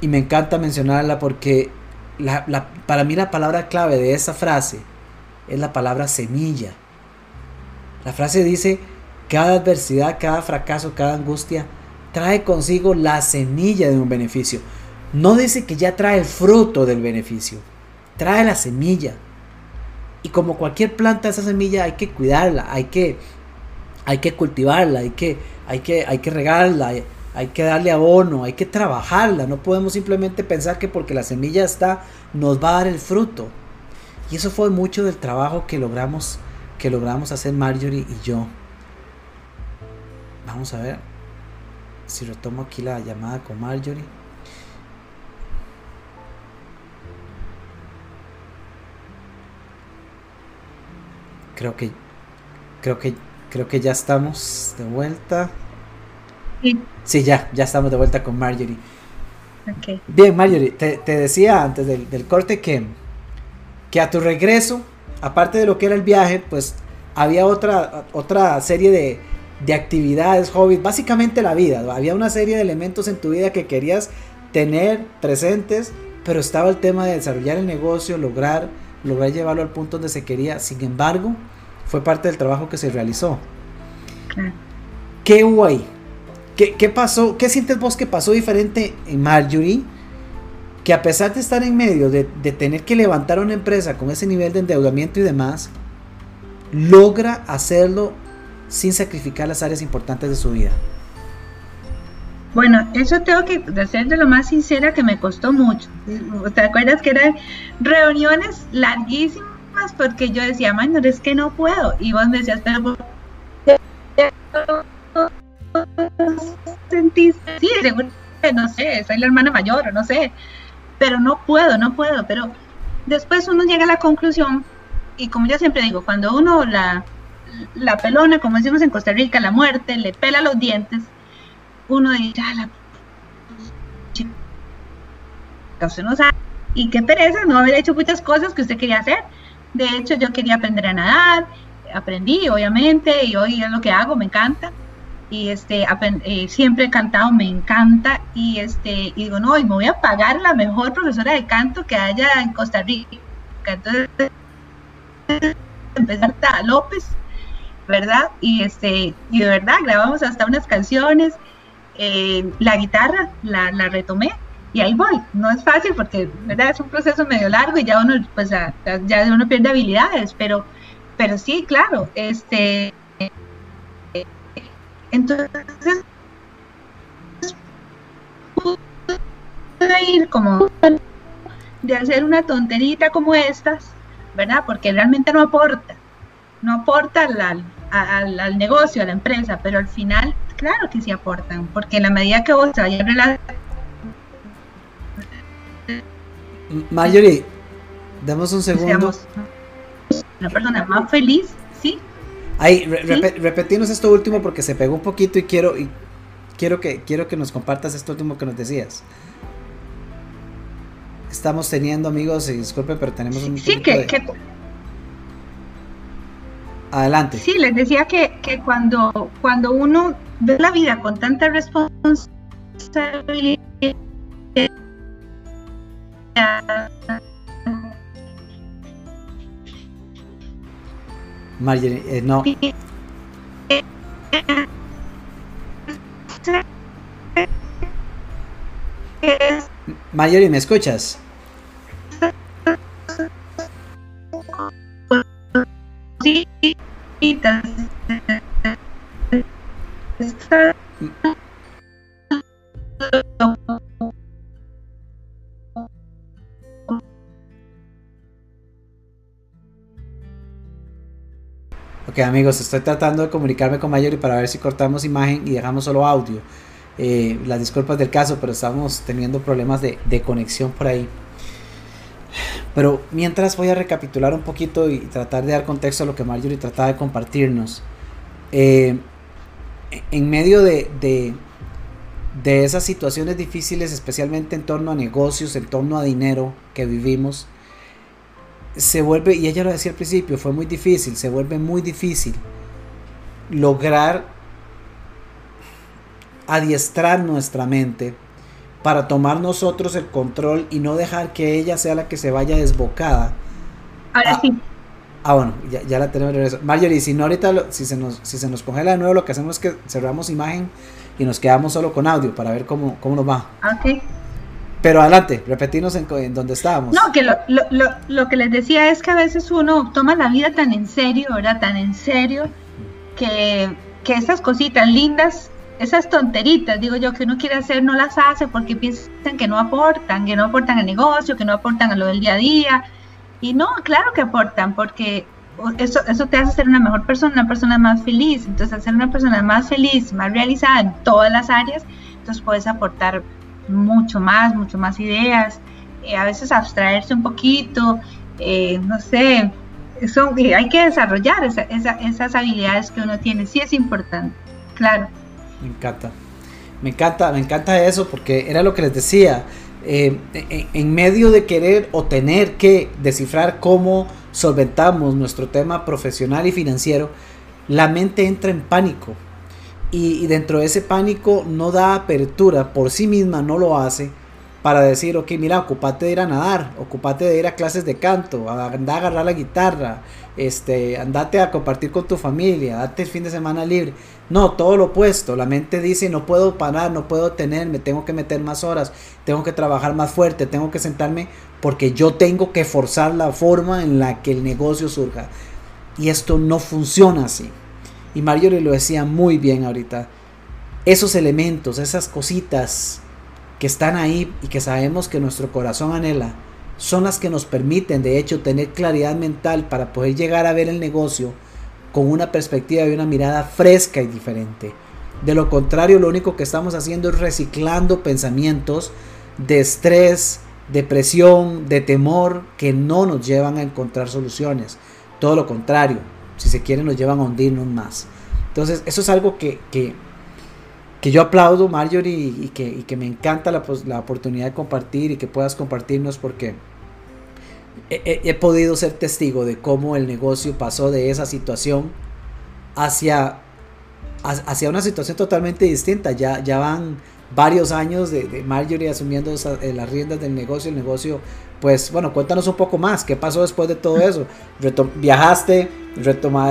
y me encanta mencionarla porque para mí la palabra clave de esa frase es la palabra semilla. La frase dice, cada adversidad, cada fracaso, cada angustia trae consigo la semilla de un beneficio. No dice que ya trae el fruto del beneficio, trae la semilla. Y como cualquier planta, esa semilla hay que cuidarla, hay que hay que cultivarla, hay que, hay que, hay que regarla, hay, que darle abono, hay que trabajarla. No podemos simplemente pensar que porque la semilla está, nos va a dar el fruto. Y eso fue mucho del trabajo que logramos, que logramos hacer Marjorie y yo. Vamos a ver si retomo aquí la llamada con Marjorie. Creo que creo que Creo que ya estamos de vuelta. Sí. Sí, ya, ya estamos de vuelta con Marjorie. Okay. Bien, Marjorie, te, decía antes del, corte que, que a tu regreso, aparte de lo que era el viaje, pues había otra, otra serie de, de actividades, hobbies, básicamente la vida. Había una serie de elementos en tu vida que querías tener presentes, pero estaba el tema de desarrollar el negocio, lograr, lograr llevarlo al punto donde se quería. Sin embargo, fue parte del trabajo que se realizó. ¿Qué hubo ahí? ¿Qué, pasó? ¿Qué sientes vos que pasó diferente en Marjorie? Que a pesar de estar en medio de, de tener que levantar una empresa con ese nivel de endeudamiento y demás, logra hacerlo sin sacrificar las áreas importantes de su vida. Bueno, eso tengo que ser de lo más sincera que me costó mucho. ¿Te acuerdas que eran reuniones larguísimas? porque yo decía, no es que no puedo. Y vos me decías, pero sentiste, sí, seguro no sé, soy la hermana mayor o no sé, pero no puedo, no puedo. Pero después uno llega a la conclusión, y como yo siempre digo, cuando uno la, la pelona, como decimos en Costa Rica, la muerte, le pela los dientes, uno dice, ah, la no y qué pereza no haber hecho muchas cosas que usted quería hacer. De hecho, yo quería aprender a nadar, aprendí, obviamente, y hoy es lo que hago, me encanta. Y este, eh, siempre he cantado, me encanta. Y este, y digo, no, y me voy a pagar la mejor profesora de canto que haya en Costa Rica. Entonces, empezar a López, ¿verdad? Y este, y de verdad, grabamos hasta unas canciones. Eh, la guitarra la, la retomé y ahí voy. No es fácil porque es un proceso medio largo y ya uno, pues, ya, uno pierde habilidades, pero, pero sí, claro, este, entonces pude ir como de hacer una tonterita como estas, ¿verdad? Porque realmente no aporta, no aporta al, al negocio, a la empresa, pero al final, claro que sí aportan, porque en la medida que vos vayas Marjorie, damos un segundo. Una persona más feliz, sí. Ahí, repetimos esto último porque se pegó un poquito y quiero, y quiero, que, quiero que nos compartas esto último que nos decías. Estamos teniendo amigos, y disculpe, pero tenemos un... Sí, que, Adelante. Sí, les decía que, que cuando, cuando uno ver la vida con tanta responsabilidad Marjorie, eh, no. Eh, eh, Marjorie, ¿me escuchas? Sí, Ok amigos, estoy tratando de comunicarme con Mayori para ver si cortamos imagen y dejamos solo audio. Eh, las disculpas del caso, pero estamos teniendo problemas de, conexión por ahí. Pero mientras voy a recapitular un poquito y tratar de dar contexto a lo que Marjorie trataba de compartirnos. Eh, en medio de, de, esas situaciones difíciles, especialmente en torno a negocios, en torno a dinero que vivimos, se vuelve, y ella lo decía al principio, fue muy difícil, se vuelve muy difícil lograr adiestrar nuestra mente para tomar nosotros el control y no dejar que ella sea la que se vaya desbocada. Ahora ah, sí. Ah, bueno, ya, la tenemos de regreso. Marjorie, si no ahorita, si, se nos, si se nos congela de nuevo, lo que hacemos es que cerramos imagen y nos quedamos solo con audio para ver cómo, cómo nos va. Ok. Pero adelante, repetimos en, en donde estábamos. No, que lo, lo, lo, lo, que les decía es que a veces uno toma la vida tan en serio, ¿verdad? Tan en serio, que, que esas cositas lindas esas tonteritas, digo yo, que uno quiere hacer, no las hace porque piensan que no aportan, que no aportan al negocio, que no aportan a lo del día a día. Y no, claro que aportan, porque eso, eso te hace ser una mejor persona, una persona más feliz. Entonces, al ser una persona más feliz, más realizada en todas las áreas, entonces puedes aportar mucho más, mucho más ideas, eh, a veces abstraerse un poquito, eh, no sé, eso, hay que desarrollar esas habilidades que uno tiene, sí es importante, claro. Me encanta. Me encanta, me encanta eso porque era lo que les decía. Eh, en, medio de querer o tener que descifrar cómo solventamos nuestro tema profesional y financiero, la mente entra en pánico. Y, y, dentro de ese pánico no da apertura, por sí misma no lo hace, para decir, ok, mira, ocupate de ir a nadar, ocupate de ir a clases de canto, anda a agarrar la guitarra, este, andate a compartir con tu familia, date el fin de semana libre. No, todo lo opuesto. La mente dice, no puedo parar, no puedo tenerme, tengo que meter más horas, tengo que trabajar más fuerte, tengo que sentarme porque yo tengo que forzar la forma en la que el negocio surja. Y esto no funciona así. Y Mario le lo decía muy bien ahorita. Esos elementos, esas cositas que están ahí y que sabemos que nuestro corazón anhela, son las que nos permiten de hecho tener claridad mental para poder llegar a ver el negocio con una perspectiva y una mirada fresca y diferente. De lo contrario, lo único que estamos haciendo es reciclando pensamientos de estrés, depresión, de temor que no nos llevan a encontrar soluciones. Todo lo contrario, si se quiere nos llevan a hundirnos más. Entonces, eso es algo que, que, que yo aplaudo, Marjorie, y, que, me encanta la, la, oportunidad de compartir y que puedas compartirnos porque he, podido ser testigo de cómo el negocio pasó de esa situación hacia, hacia una situación totalmente distinta. Ya, ya van varios años de, Marjorie asumiendo eh, las riendas del negocio. El negocio, pues bueno, cuéntanos un poco más. ¿Qué pasó después de todo eso? viajaste,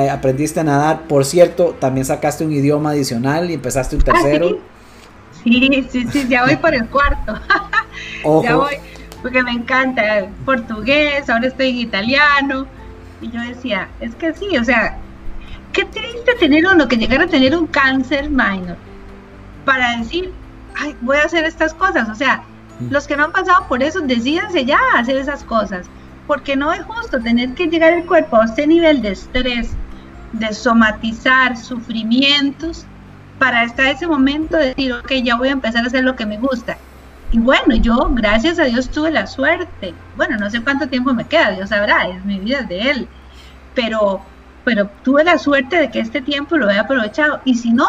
aprendiste a nadar. Por cierto, también sacaste un idioma adicional y empezaste un ah, tercero. sí? sí, sí, ya voy por el cuarto. <laughs> Ya voy porque me encanta el portugués, ahora estoy en italiano. Y yo decía, es que sí, o sea, qué triste tener uno que llegar a tener un cáncer minor para decir, ay, voy a hacer estas cosas. O sea, mm. los que no han pasado por eso, decídanse ya a hacer esas cosas. Porque no es justo tener que llegar el cuerpo a este nivel de estrés, de somatizar sufrimientos, para hasta ese momento decir, ok, ya voy a empezar a hacer lo que me gusta. Y bueno, yo, gracias a Dios, tuve la suerte. Bueno, no sé cuánto tiempo me queda, Dios sabrá, es mi vida, es de Él. Pero, pero tuve la suerte de que este tiempo lo he aprovechado. Y si no,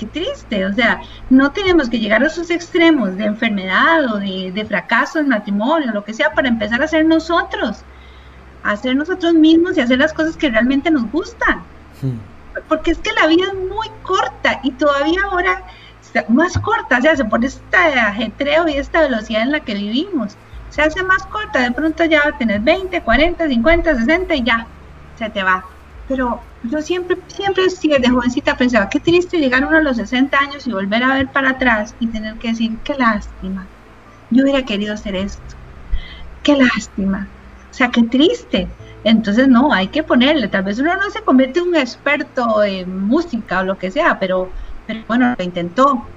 qué triste. O sea, no tenemos que llegar a esos extremos de enfermedad o de, fracaso en matrimonio, lo que sea, para empezar a ser nosotros. A ser nosotros mismos y hacer las cosas que realmente nos gustan. Hmm. Porque es que la vida es muy corta y todavía ahora más corta, se hace por este ajetreo y esta velocidad en la que vivimos. Se hace más corta, de pronto ya va a tener 20, 40, 50, 60 y ya, se te va. Pero yo siempre, siempre de jovencita pensaba, qué triste llegar uno a los 60 años y volver a ver para atrás y tener que decir, qué lástima, yo hubiera querido hacer esto. Qué lástima. O sea, qué triste. Entonces, no, hay que ponerle. Tal vez uno no se convierte en un experto en música o lo que sea, pero, pero bueno, lo intentó.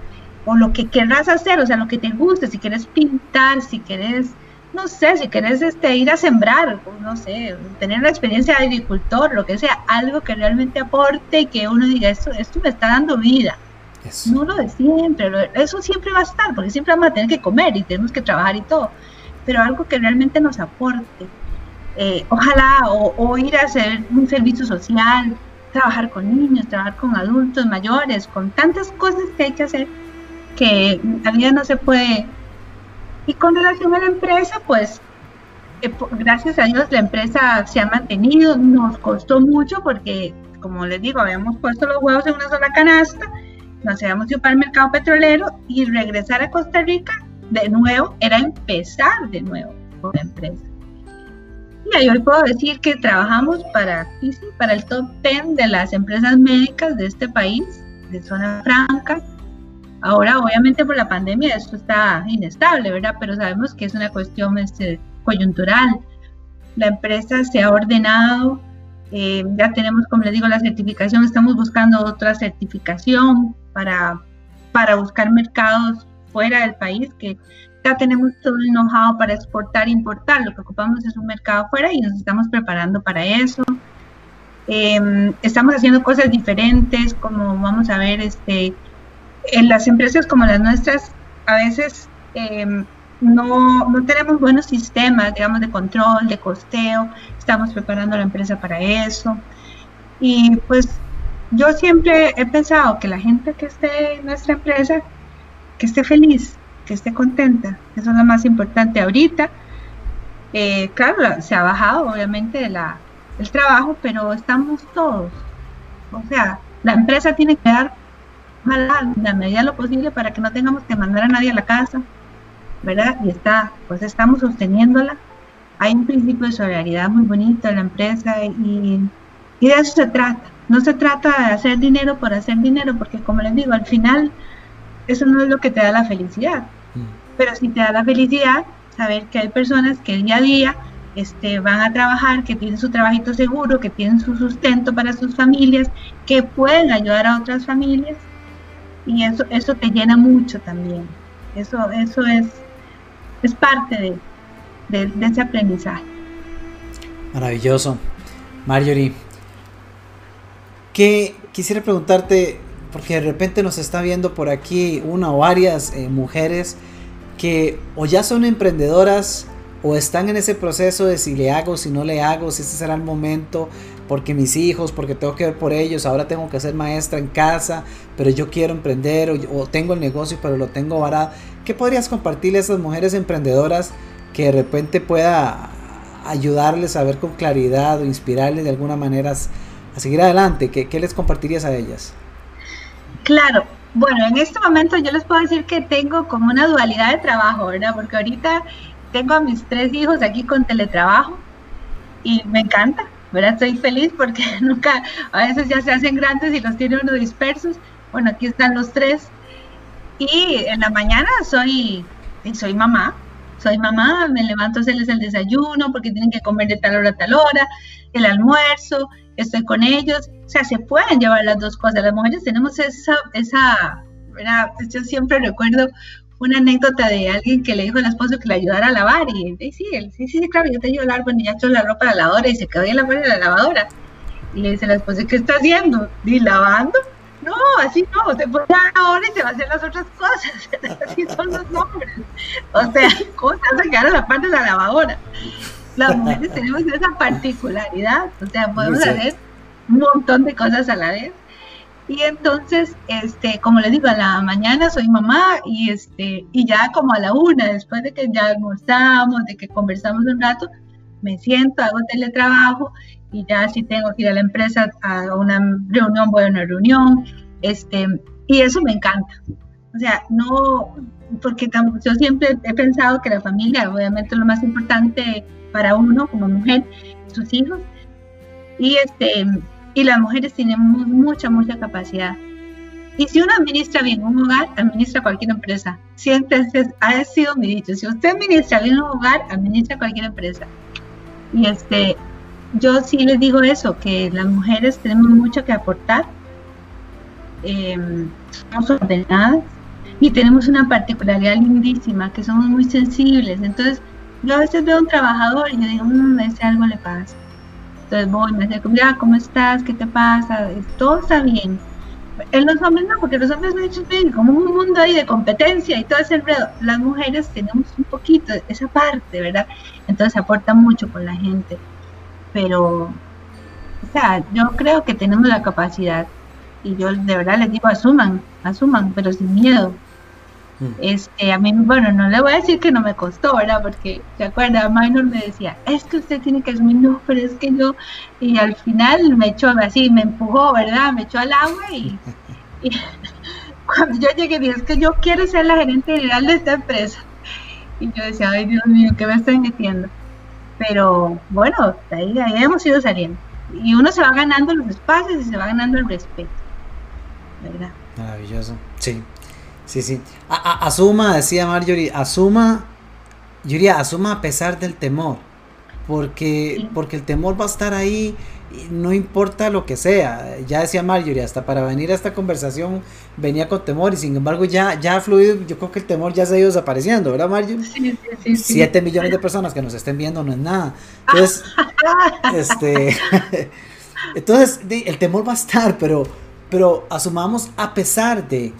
O lo que querrás hacer, o sea, lo que te guste, si quieres pintar, si quieres, no sé, si quieres este, ir a sembrar, no sé, tener una experiencia de agricultor, lo que sea, algo que realmente aporte y que uno diga, esto, esto me está dando vida. No lo de siempre, eso siempre va a estar, porque siempre vamos a tener que comer y tenemos que trabajar y todo, pero algo que realmente nos aporte. Eh, ojalá, o, ir a hacer un servicio social, trabajar con niños, trabajar con adultos mayores, con tantas cosas que hay que hacer que la vida no se puede. Y con relación a la empresa, pues eh, gracias a Dios la empresa se ha mantenido, nos costó mucho porque, como les digo, habíamos puesto los huevos en una sola canasta nos habíamos ido para el mercado petrolero y regresar a Costa Rica de nuevo era empezar de nuevo con la empresa. Y ahí hoy puedo decir que trabajamos para, para el top 10 de las empresas médicas de este país, de zona franca. Ahora, obviamente, por la pandemia esto está inestable, ¿verdad? Pero sabemos que es una cuestión este, coyuntural. La empresa se ha ordenado, eh, ya tenemos, como les digo, la certificación, estamos buscando otra certificación para, para buscar mercados fuera del país, que ya tenemos todo el know-how para exportar e importar, lo que ocupamos es un mercado afuera y nos estamos preparando para eso. Em, estamos haciendo cosas diferentes, como vamos a ver, este, en las empresas como las nuestras, a veces em, no, no, tenemos buenos sistemas, digamos, de control, de costeo, estamos preparando la empresa para eso. Y pues yo siempre he pensado que la gente que esté en nuestra empresa, que esté feliz, que esté contenta, eso es lo más importante ahorita. Eh, claro, se ha bajado obviamente la, el trabajo, pero estamos todos. O sea, la empresa tiene que dar ojalá la medida de lo posible para que no tengamos que mandar a nadie a la casa, ¿verdad? Y está, pues estamos sosteniéndola. Hay un principio de solidaridad muy bonito en la empresa y, y de eso se trata no se trata de hacer dinero por hacer dinero, porque como les digo, al final eso no es lo que te da la felicidad. Mm. Pero sí te da la felicidad saber que hay personas que día a día este, van a trabajar, que tienen su trabajito seguro, que tienen su sustento para sus familias, que pueden ayudar a otras familias. Y eso, eso te llena mucho también. Eso, eso es, es parte de, de ese aprendizaje. Maravilloso. Marjorie, que quisiera preguntarte, porque de repente nos está viendo por aquí una o varias eh, mujeres que o ya son emprendedoras o están en ese proceso de si le hago, si no le hago, si este será el momento, porque mis hijos, porque tengo que ver por ellos, ahora tengo que ser maestra en casa, pero yo quiero emprender o, tengo el negocio pero lo tengo varado. ¿Qué podrías compartirle a esas mujeres emprendedoras que de repente pueda ayudarles a ver con claridad o inspirarles de alguna manera a seguir adelante? ¿Qué, ¿Qué, les compartirías a ellas? Claro, bueno, en este momento yo les puedo decir que tengo como una dualidad de trabajo, ¿verdad? Porque ahorita tengo a mis tres hijos aquí con teletrabajo y me encanta, ¿verdad? Estoy feliz porque <laughs> nunca, a veces ya se hacen grandes y los tiene uno dispersos. Bueno, aquí están los tres. Y en la mañana soy, soy mamá, soy mamá, me levanto a hacerles el desayuno porque tienen que comer de tal hora a tal hora, el almuerzo, estoy con ellos, o sea, se pueden llevar las dos cosas. Las mujeres tenemos esa, esa, yo siempre recuerdo una anécdota de alguien que le dijo al esposo que le ayudara a lavar y, sí, él, sí, sí, claro, yo te ayudo a lavar, bueno, ya echó la ropa a la lavadora y se quedó en la de la lavadora. Y le dice al esposo, ¿qué está haciendo? ¿Y lavando? No, así no, se pone ahora y se va a hacer las otras cosas. <laughs> Así son los hombres. O sea, cosas se quedar a la parte de la lavadora las mujeres tenemos esa particularidad, o sea, podemos hacer un montón de cosas a la vez. Y entonces, este, como les digo, a la mañana soy mamá y este, y ya como a la una, después de que ya almorzamos, de que conversamos un rato, me siento, hago teletrabajo y ya si tengo que ir a la empresa a una reunión, voy a una reunión, este, y eso me encanta. O sea, no, porque yo siempre he pensado que la familia, obviamente, es lo más importante para uno como mujer, sus hijos. Y, este, y las mujeres tenemos mucha, mucha capacidad. Y si uno administra bien un hogar, administra cualquier empresa. Siempre ha sido mi dicho. Si usted administra bien un hogar, administra cualquier empresa. Y este, yo sí les digo eso, que las mujeres tenemos mucho que aportar. Eh, somos ordenadas y tenemos una particularidad lindísima, que somos muy sensibles. Entonces, yo a veces veo a un trabajador y yo digo, mmm, ese algo le pasa. Entonces voy, me acerco, mira, ¿cómo estás? ¿Qué te pasa? Todo está bien en los hombres no, porque los hombres me dicen como un mundo ahí de competencia y todo ese enredo. Las mujeres tenemos un poquito esa parte, ¿verdad? Entonces aporta mucho con la gente. Pero, o sea, yo creo que tenemos la capacidad y yo de verdad les digo, asuman, asuman, pero sin miedo. Mm. Este, a mí, bueno, no le voy a decir que no me costó, ¿verdad? Porque, ¿se acuerda? Minor me decía, es que usted tiene que asumir, no, pero es que yo, y al final me echó así, me empujó, ¿verdad? Me echó al agua y, <laughs> cuando yo llegué dije, es que yo quiero ser la gerente general de esta empresa. Y yo decía, ay Dios mío, ¿qué me estoy metiendo? Pero bueno, ahí, ahí hemos ido saliendo. Y uno se va ganando los espacios y se va ganando el respeto. ¿Verdad? Maravilloso. Sí, Sí, sí. asuma, decía Marjorie, asuma, yo diría, asuma a pesar del temor. Porque, porque el temor va a estar ahí, no importa lo que sea. Ya decía Marjorie, hasta para venir a esta conversación venía con temor y sin embargo ya, ya ha fluido, yo creo que el temor ya se ha ido desapareciendo, ¿verdad Marjorie? Sí, sí, sí, Siete millones de personas que nos estén viendo no es nada. Entonces, <laughs> este, <laughs> entonces el temor va a estar, pero, pero asumamos a pesar de...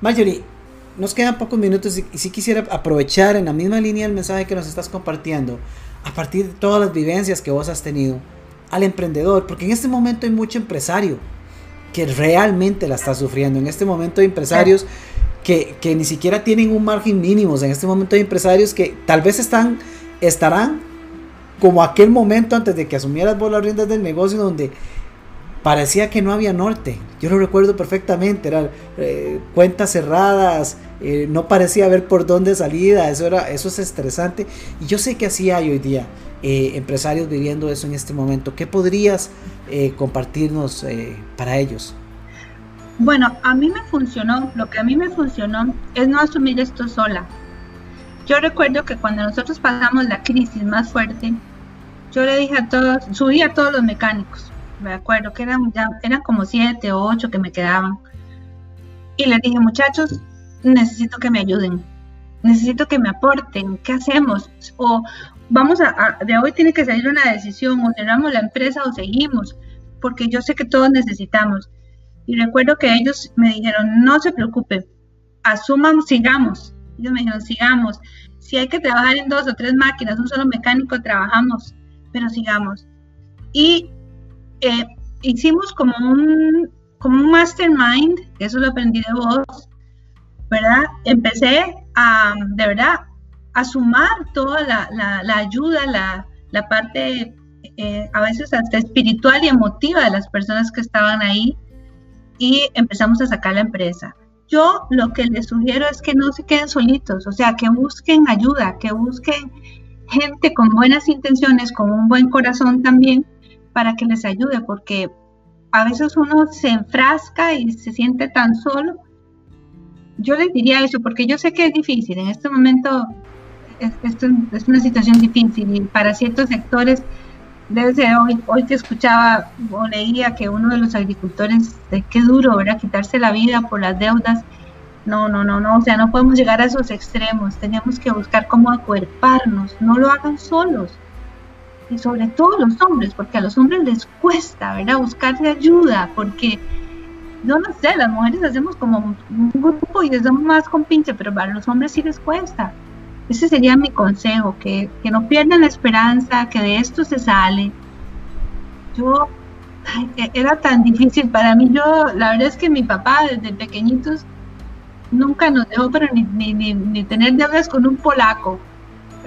Marjorie, nos quedan pocos minutos y, si quisiera aprovechar en la misma línea el mensaje que nos estás compartiendo, a partir de todas las vivencias que vos has tenido, al emprendedor, porque en este momento hay mucho empresario que realmente la está sufriendo. En este momento hay empresarios que, que ni siquiera tienen un margen mínimo. En este momento hay empresarios que tal vez están, estarán como aquel momento antes de que asumieras vos las riendas del negocio donde parecía que no había norte. Yo lo recuerdo perfectamente, eran eh, cuentas cerradas, eh, no parecía ver por dónde salida, eso, era, eso es estresante. Y yo sé que así hay hoy día eh, empresarios viviendo eso en este momento. ¿Qué podrías compartirnos para ellos? Bueno, a mí me funcionó, lo que a mí me funcionó es no asumir esto sola. Yo recuerdo que cuando nosotros pasamos la crisis más fuerte, yo le dije a todos, subí a todos los mecánicos, me acuerdo que eran, ya, eran como siete o ocho que me quedaban. Y les dije, muchachos, necesito que me ayuden, necesito que me aporten, ¿qué hacemos? O vamos a, de hoy tiene que salir una decisión, o cerramos la empresa o seguimos, porque yo sé que todos necesitamos. Y recuerdo que ellos me dijeron, no se preocupe, asuman, sigamos. Ellos me dijeron, sigamos. Si hay que trabajar en dos o tres máquinas, un solo mecánico, trabajamos, pero sigamos. Y eh, hicimos como un, como un mastermind, eso lo aprendí de vos, ¿verdad? Empecé a, de verdad, a sumar toda la, la, ayuda, la, la parte eh, a veces hasta espiritual y emotiva de las personas que estaban ahí y empezamos a sacar la empresa. Yo lo que les sugiero es que no se queden solitos, o sea, que busquen ayuda, que busquen gente con buenas intenciones, con un buen corazón también, para que les ayude, porque a veces uno se enfrasca y se siente tan solo. Yo les diría eso, porque yo sé que es difícil. En este momento esto es una situación difícil y para ciertos sectores, desde hoy, hoy que escuchaba o leía que uno de los agricultores, de qué duro, ¿verdad? Quitarse la vida por las deudas. No, no, no, no, o sea, no podemos llegar a esos extremos. Tenemos que buscar cómo acuerparnos. No lo hagan solos y sobre todo los hombres, porque a los hombres les cuesta, ¿verdad? Buscarse ayuda, porque, no sé, las mujeres hacemos como un grupo y les damos más con pinche, pero para los hombres sí les cuesta. Ese sería mi consejo, que, que no pierdan la esperanza, que de esto se sale. Yo, e, era tan difícil para mí, yo, la verdad es que mi papá desde pequeñitos nunca nos dejó pero ni, ni, ni tener deudas con un polaco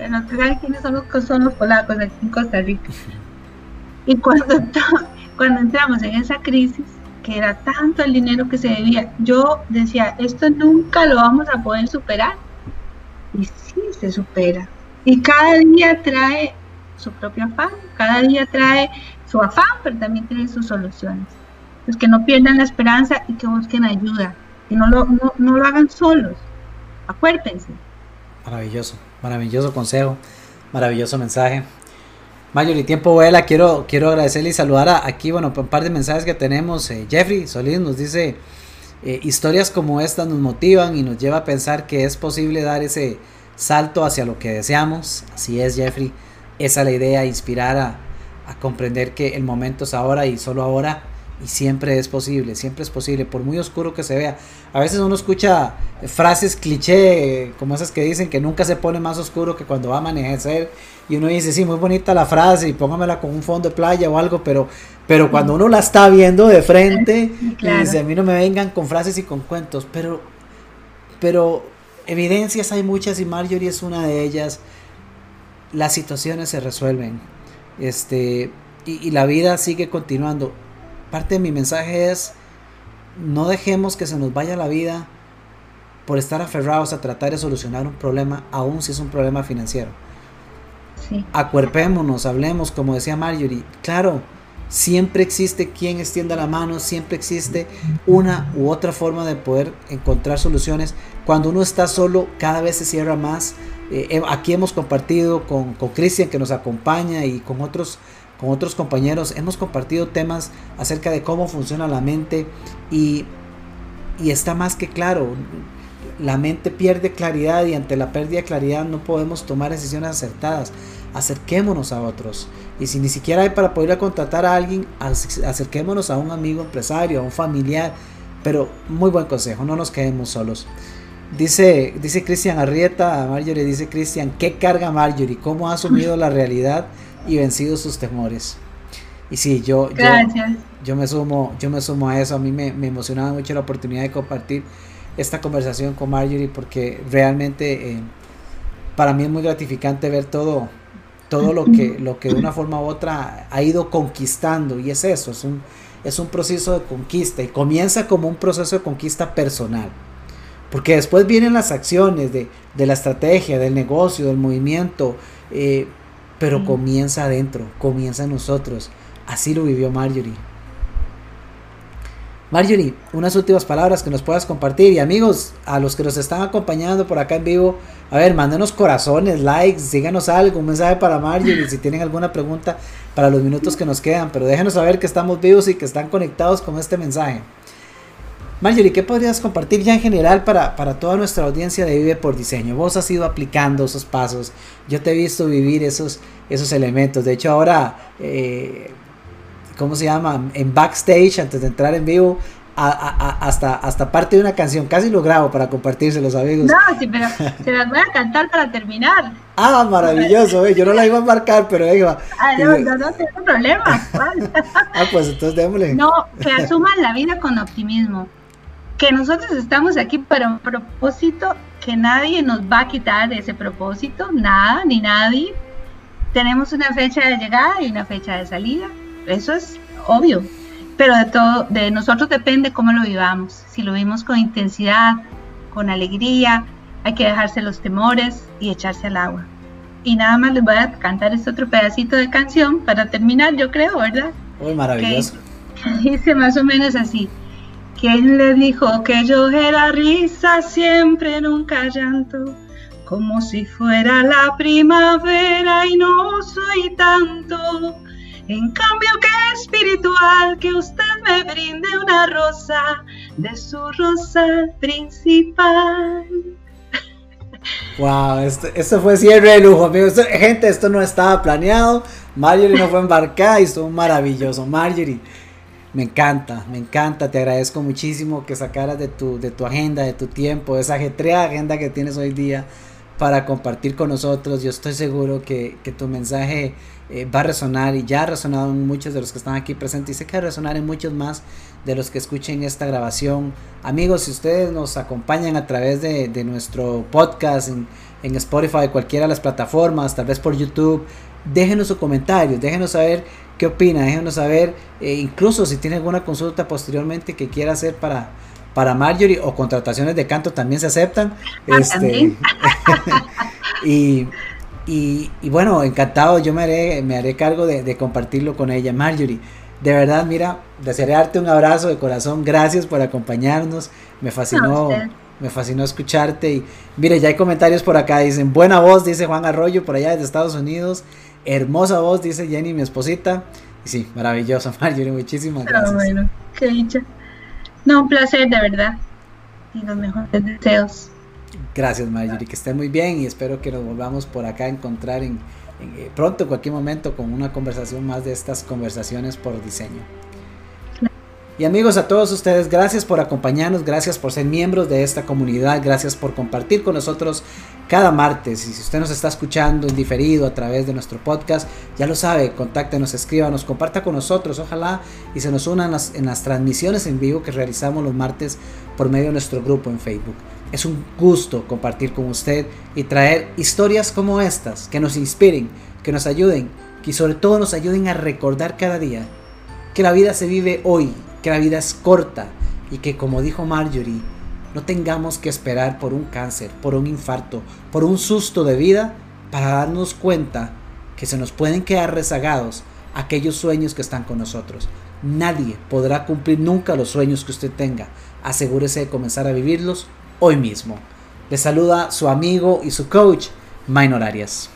no saben quiénes son los, son los polacos aquí en Costa Rica. <laughs> Y cuando, cuando entramos en esa crisis, que era tanto el dinero que se debía, yo decía, esto nunca lo vamos a poder superar. Y sí se supera. Y cada día trae su propio afán, cada día trae su afán, pero también tiene sus soluciones. Pues que no pierdan la esperanza y que busquen ayuda. y no lo, no, no lo hagan solos. Acuérdense. Maravilloso, maravilloso consejo, maravilloso mensaje. Mayor tiempo vuela, quiero, quiero agradecerle y saludar a, aquí, bueno, un par de mensajes que tenemos. Eh, Jeffrey Solís nos dice, eh, historias como esta nos motivan y nos lleva a pensar que es posible dar ese salto hacia lo que deseamos. Así es, Jeffrey, esa es la idea, inspirar a comprender que el momento es ahora y solo ahora y siempre es posible, siempre es posible, por muy oscuro que se vea. A veces uno escucha frases cliché, como esas que dicen que nunca se pone más oscuro que cuando va a amanecer, y uno dice, sí, muy bonita la frase, y póngamela con un fondo de playa o algo, pero, pero cuando uno la está viendo de frente, <laughs> dice, a mí no me vengan con frases y con cuentos, pero, pero evidencias hay muchas y Marjorie es una de ellas. Las situaciones se resuelven, este, y la vida sigue continuando parte de mi mensaje es, no dejemos que se nos vaya la vida por estar aferrados a tratar de solucionar un problema, aun si es un problema financiero. Sí. Acuerpémonos, hablemos, como decía Marjorie. Claro, siempre existe quien extienda la mano, siempre existe una u otra forma de poder encontrar soluciones. Cuando uno está solo, cada vez se cierra más. Eh, aquí hemos compartido con Cristian que nos acompaña y con otros con otros compañeros hemos compartido temas acerca de cómo funciona la mente y, y está más que claro. La mente pierde claridad y ante la pérdida de claridad no podemos tomar decisiones acertadas. Acerquémonos a otros. Y si ni siquiera hay para poder contratar a alguien, acerquémonos a un amigo empresario, a un familiar. Pero muy buen consejo, no nos quedemos solos. Dice, dice Cristian Arrieta, Marjorie, dice Cristian, ¿qué carga Marjorie? ¿Cómo ha asumido la realidad y vencido sus temores. Y sí, yo, yo, me sumo, yo me sumo a eso. A mí me, me, emocionaba mucho la oportunidad de compartir esta conversación con Marjorie porque realmente eh, para mí es muy gratificante ver todo, todo lo que, lo que de una forma u otra ha ido conquistando. Y es eso, es un, es un proceso de conquista y comienza como un proceso de conquista personal. Porque después vienen las acciones de, de la estrategia, del negocio, del movimiento. Eh, pero comienza adentro, comienza en nosotros. Así lo vivió Marjorie. Marjorie, unas últimas palabras que nos puedas compartir. Y amigos, a los que nos están acompañando por acá en vivo, a ver, mándenos corazones, likes, síganos algo, un mensaje para Marjorie si tienen alguna pregunta para los minutos que nos quedan. Pero déjenos saber que estamos vivos y que están conectados con este mensaje. Marjorie, ¿qué podrías compartir ya en general para, toda nuestra audiencia de Vive por Diseño? Vos has ido aplicando esos pasos, yo te he visto vivir esos, esos elementos. De hecho, ahora, eh, ¿cómo se llama? En backstage, antes de entrar en vivo, hasta, hasta parte de una canción, casi lo grabo para compartirse los amigos. No, sí, pero se las voy a cantar para terminar. Ah, maravilloso, eh, yo no la iba a marcar, pero iba. Ah, no, no, no tengo problema. <laughs> ah, pues entonces démosle. No, que asuman la vida con optimismo que nosotros estamos aquí para un propósito que nadie nos va a quitar ese propósito, nada ni nadie. Tenemos una fecha de llegada y una fecha de salida, eso es obvio, pero de todo, de nosotros depende cómo lo vivamos. Si lo vivimos con intensidad, con alegría, hay que dejarse los temores y echarse al agua. Y nada más les voy a cantar este otro pedacito de canción para terminar, yo creo, ¿verdad? Muy maravilloso. dice más o menos así. ¿Quién le dijo que yo era risa siempre, nunca llanto? Como si fuera la primavera y no soy tanto. En cambio que espiritual que usted me brinde una rosa de su rosa principal. Wow, esto, esto fue cierre de lujo, amigos. Gente, esto no estaba planeado. Marjorie no fue embarcada y estuvo maravilloso. Marjorie, me encanta, me encanta, te agradezco muchísimo que sacaras de tu, de tu agenda, de tu tiempo, de esa ajetreada agenda que tienes hoy día para compartir con nosotros. Yo estoy seguro que, tu mensaje eh, va a resonar y ya ha resonado en muchos de los que están aquí presentes y sé que va a resonar en muchos más de los que escuchen esta grabación. Amigos, si ustedes nos acompañan a través de, nuestro podcast en, en Spotify, cualquiera de las plataformas, tal vez por YouTube, déjenos sus comentarios, déjenos saber qué opina, déjenos saber, eh, incluso si tiene alguna consulta posteriormente que quiera hacer para, para Marjorie o contrataciones de canto también se aceptan. Ah, este, <laughs> y, y, bueno, encantado, yo me haré, me haré cargo de, compartirlo con ella. Marjorie, De verdad, mira, desearte un abrazo de corazón. Gracias por acompañarnos. Me fascinó, me fascinó escucharte. Y mire, ya hay comentarios por acá. Dicen, buena voz, dice Juan Arroyo, por allá desde Estados Unidos. Hermosa voz, dice Jenny, mi esposita. Y sí, maravilloso, <laughs> Marjorie. Muchísimas ah, gracias. bueno, qué dicha. No, un placer, de verdad. Y los mejores deseos. Gracias, Marjorie. Que esté muy bien y espero que nos volvamos por acá a encontrar en eh, pronto, en cualquier momento, con una conversación más de estas conversaciones por diseño. Y amigos, a todos ustedes, gracias por acompañarnos, gracias por ser miembros de esta comunidad, gracias por compartir con nosotros cada martes. Y si usted nos está escuchando en diferido a través de nuestro podcast, ya lo sabe, contáctenos, escríbanos, comparta con nosotros, ojalá y se nos unan en las transmisiones en vivo que realizamos los martes por medio de nuestro grupo en Facebook. Es un gusto compartir con usted y traer historias como estas que nos inspiren, que nos ayuden, que sobre todo nos ayuden a recordar cada día que la vida se vive hoy, que la vida es corta y que como dijo Marjorie, no tengamos que esperar por un cáncer, por un infarto, por un susto de vida para darnos cuenta que se nos pueden quedar rezagados aquellos sueños que están con nosotros. Nadie podrá cumplir nunca los sueños que usted tenga. Asegúrese de comenzar a vivirlos hoy mismo. Le saluda su amigo y su coach, Minor Arias.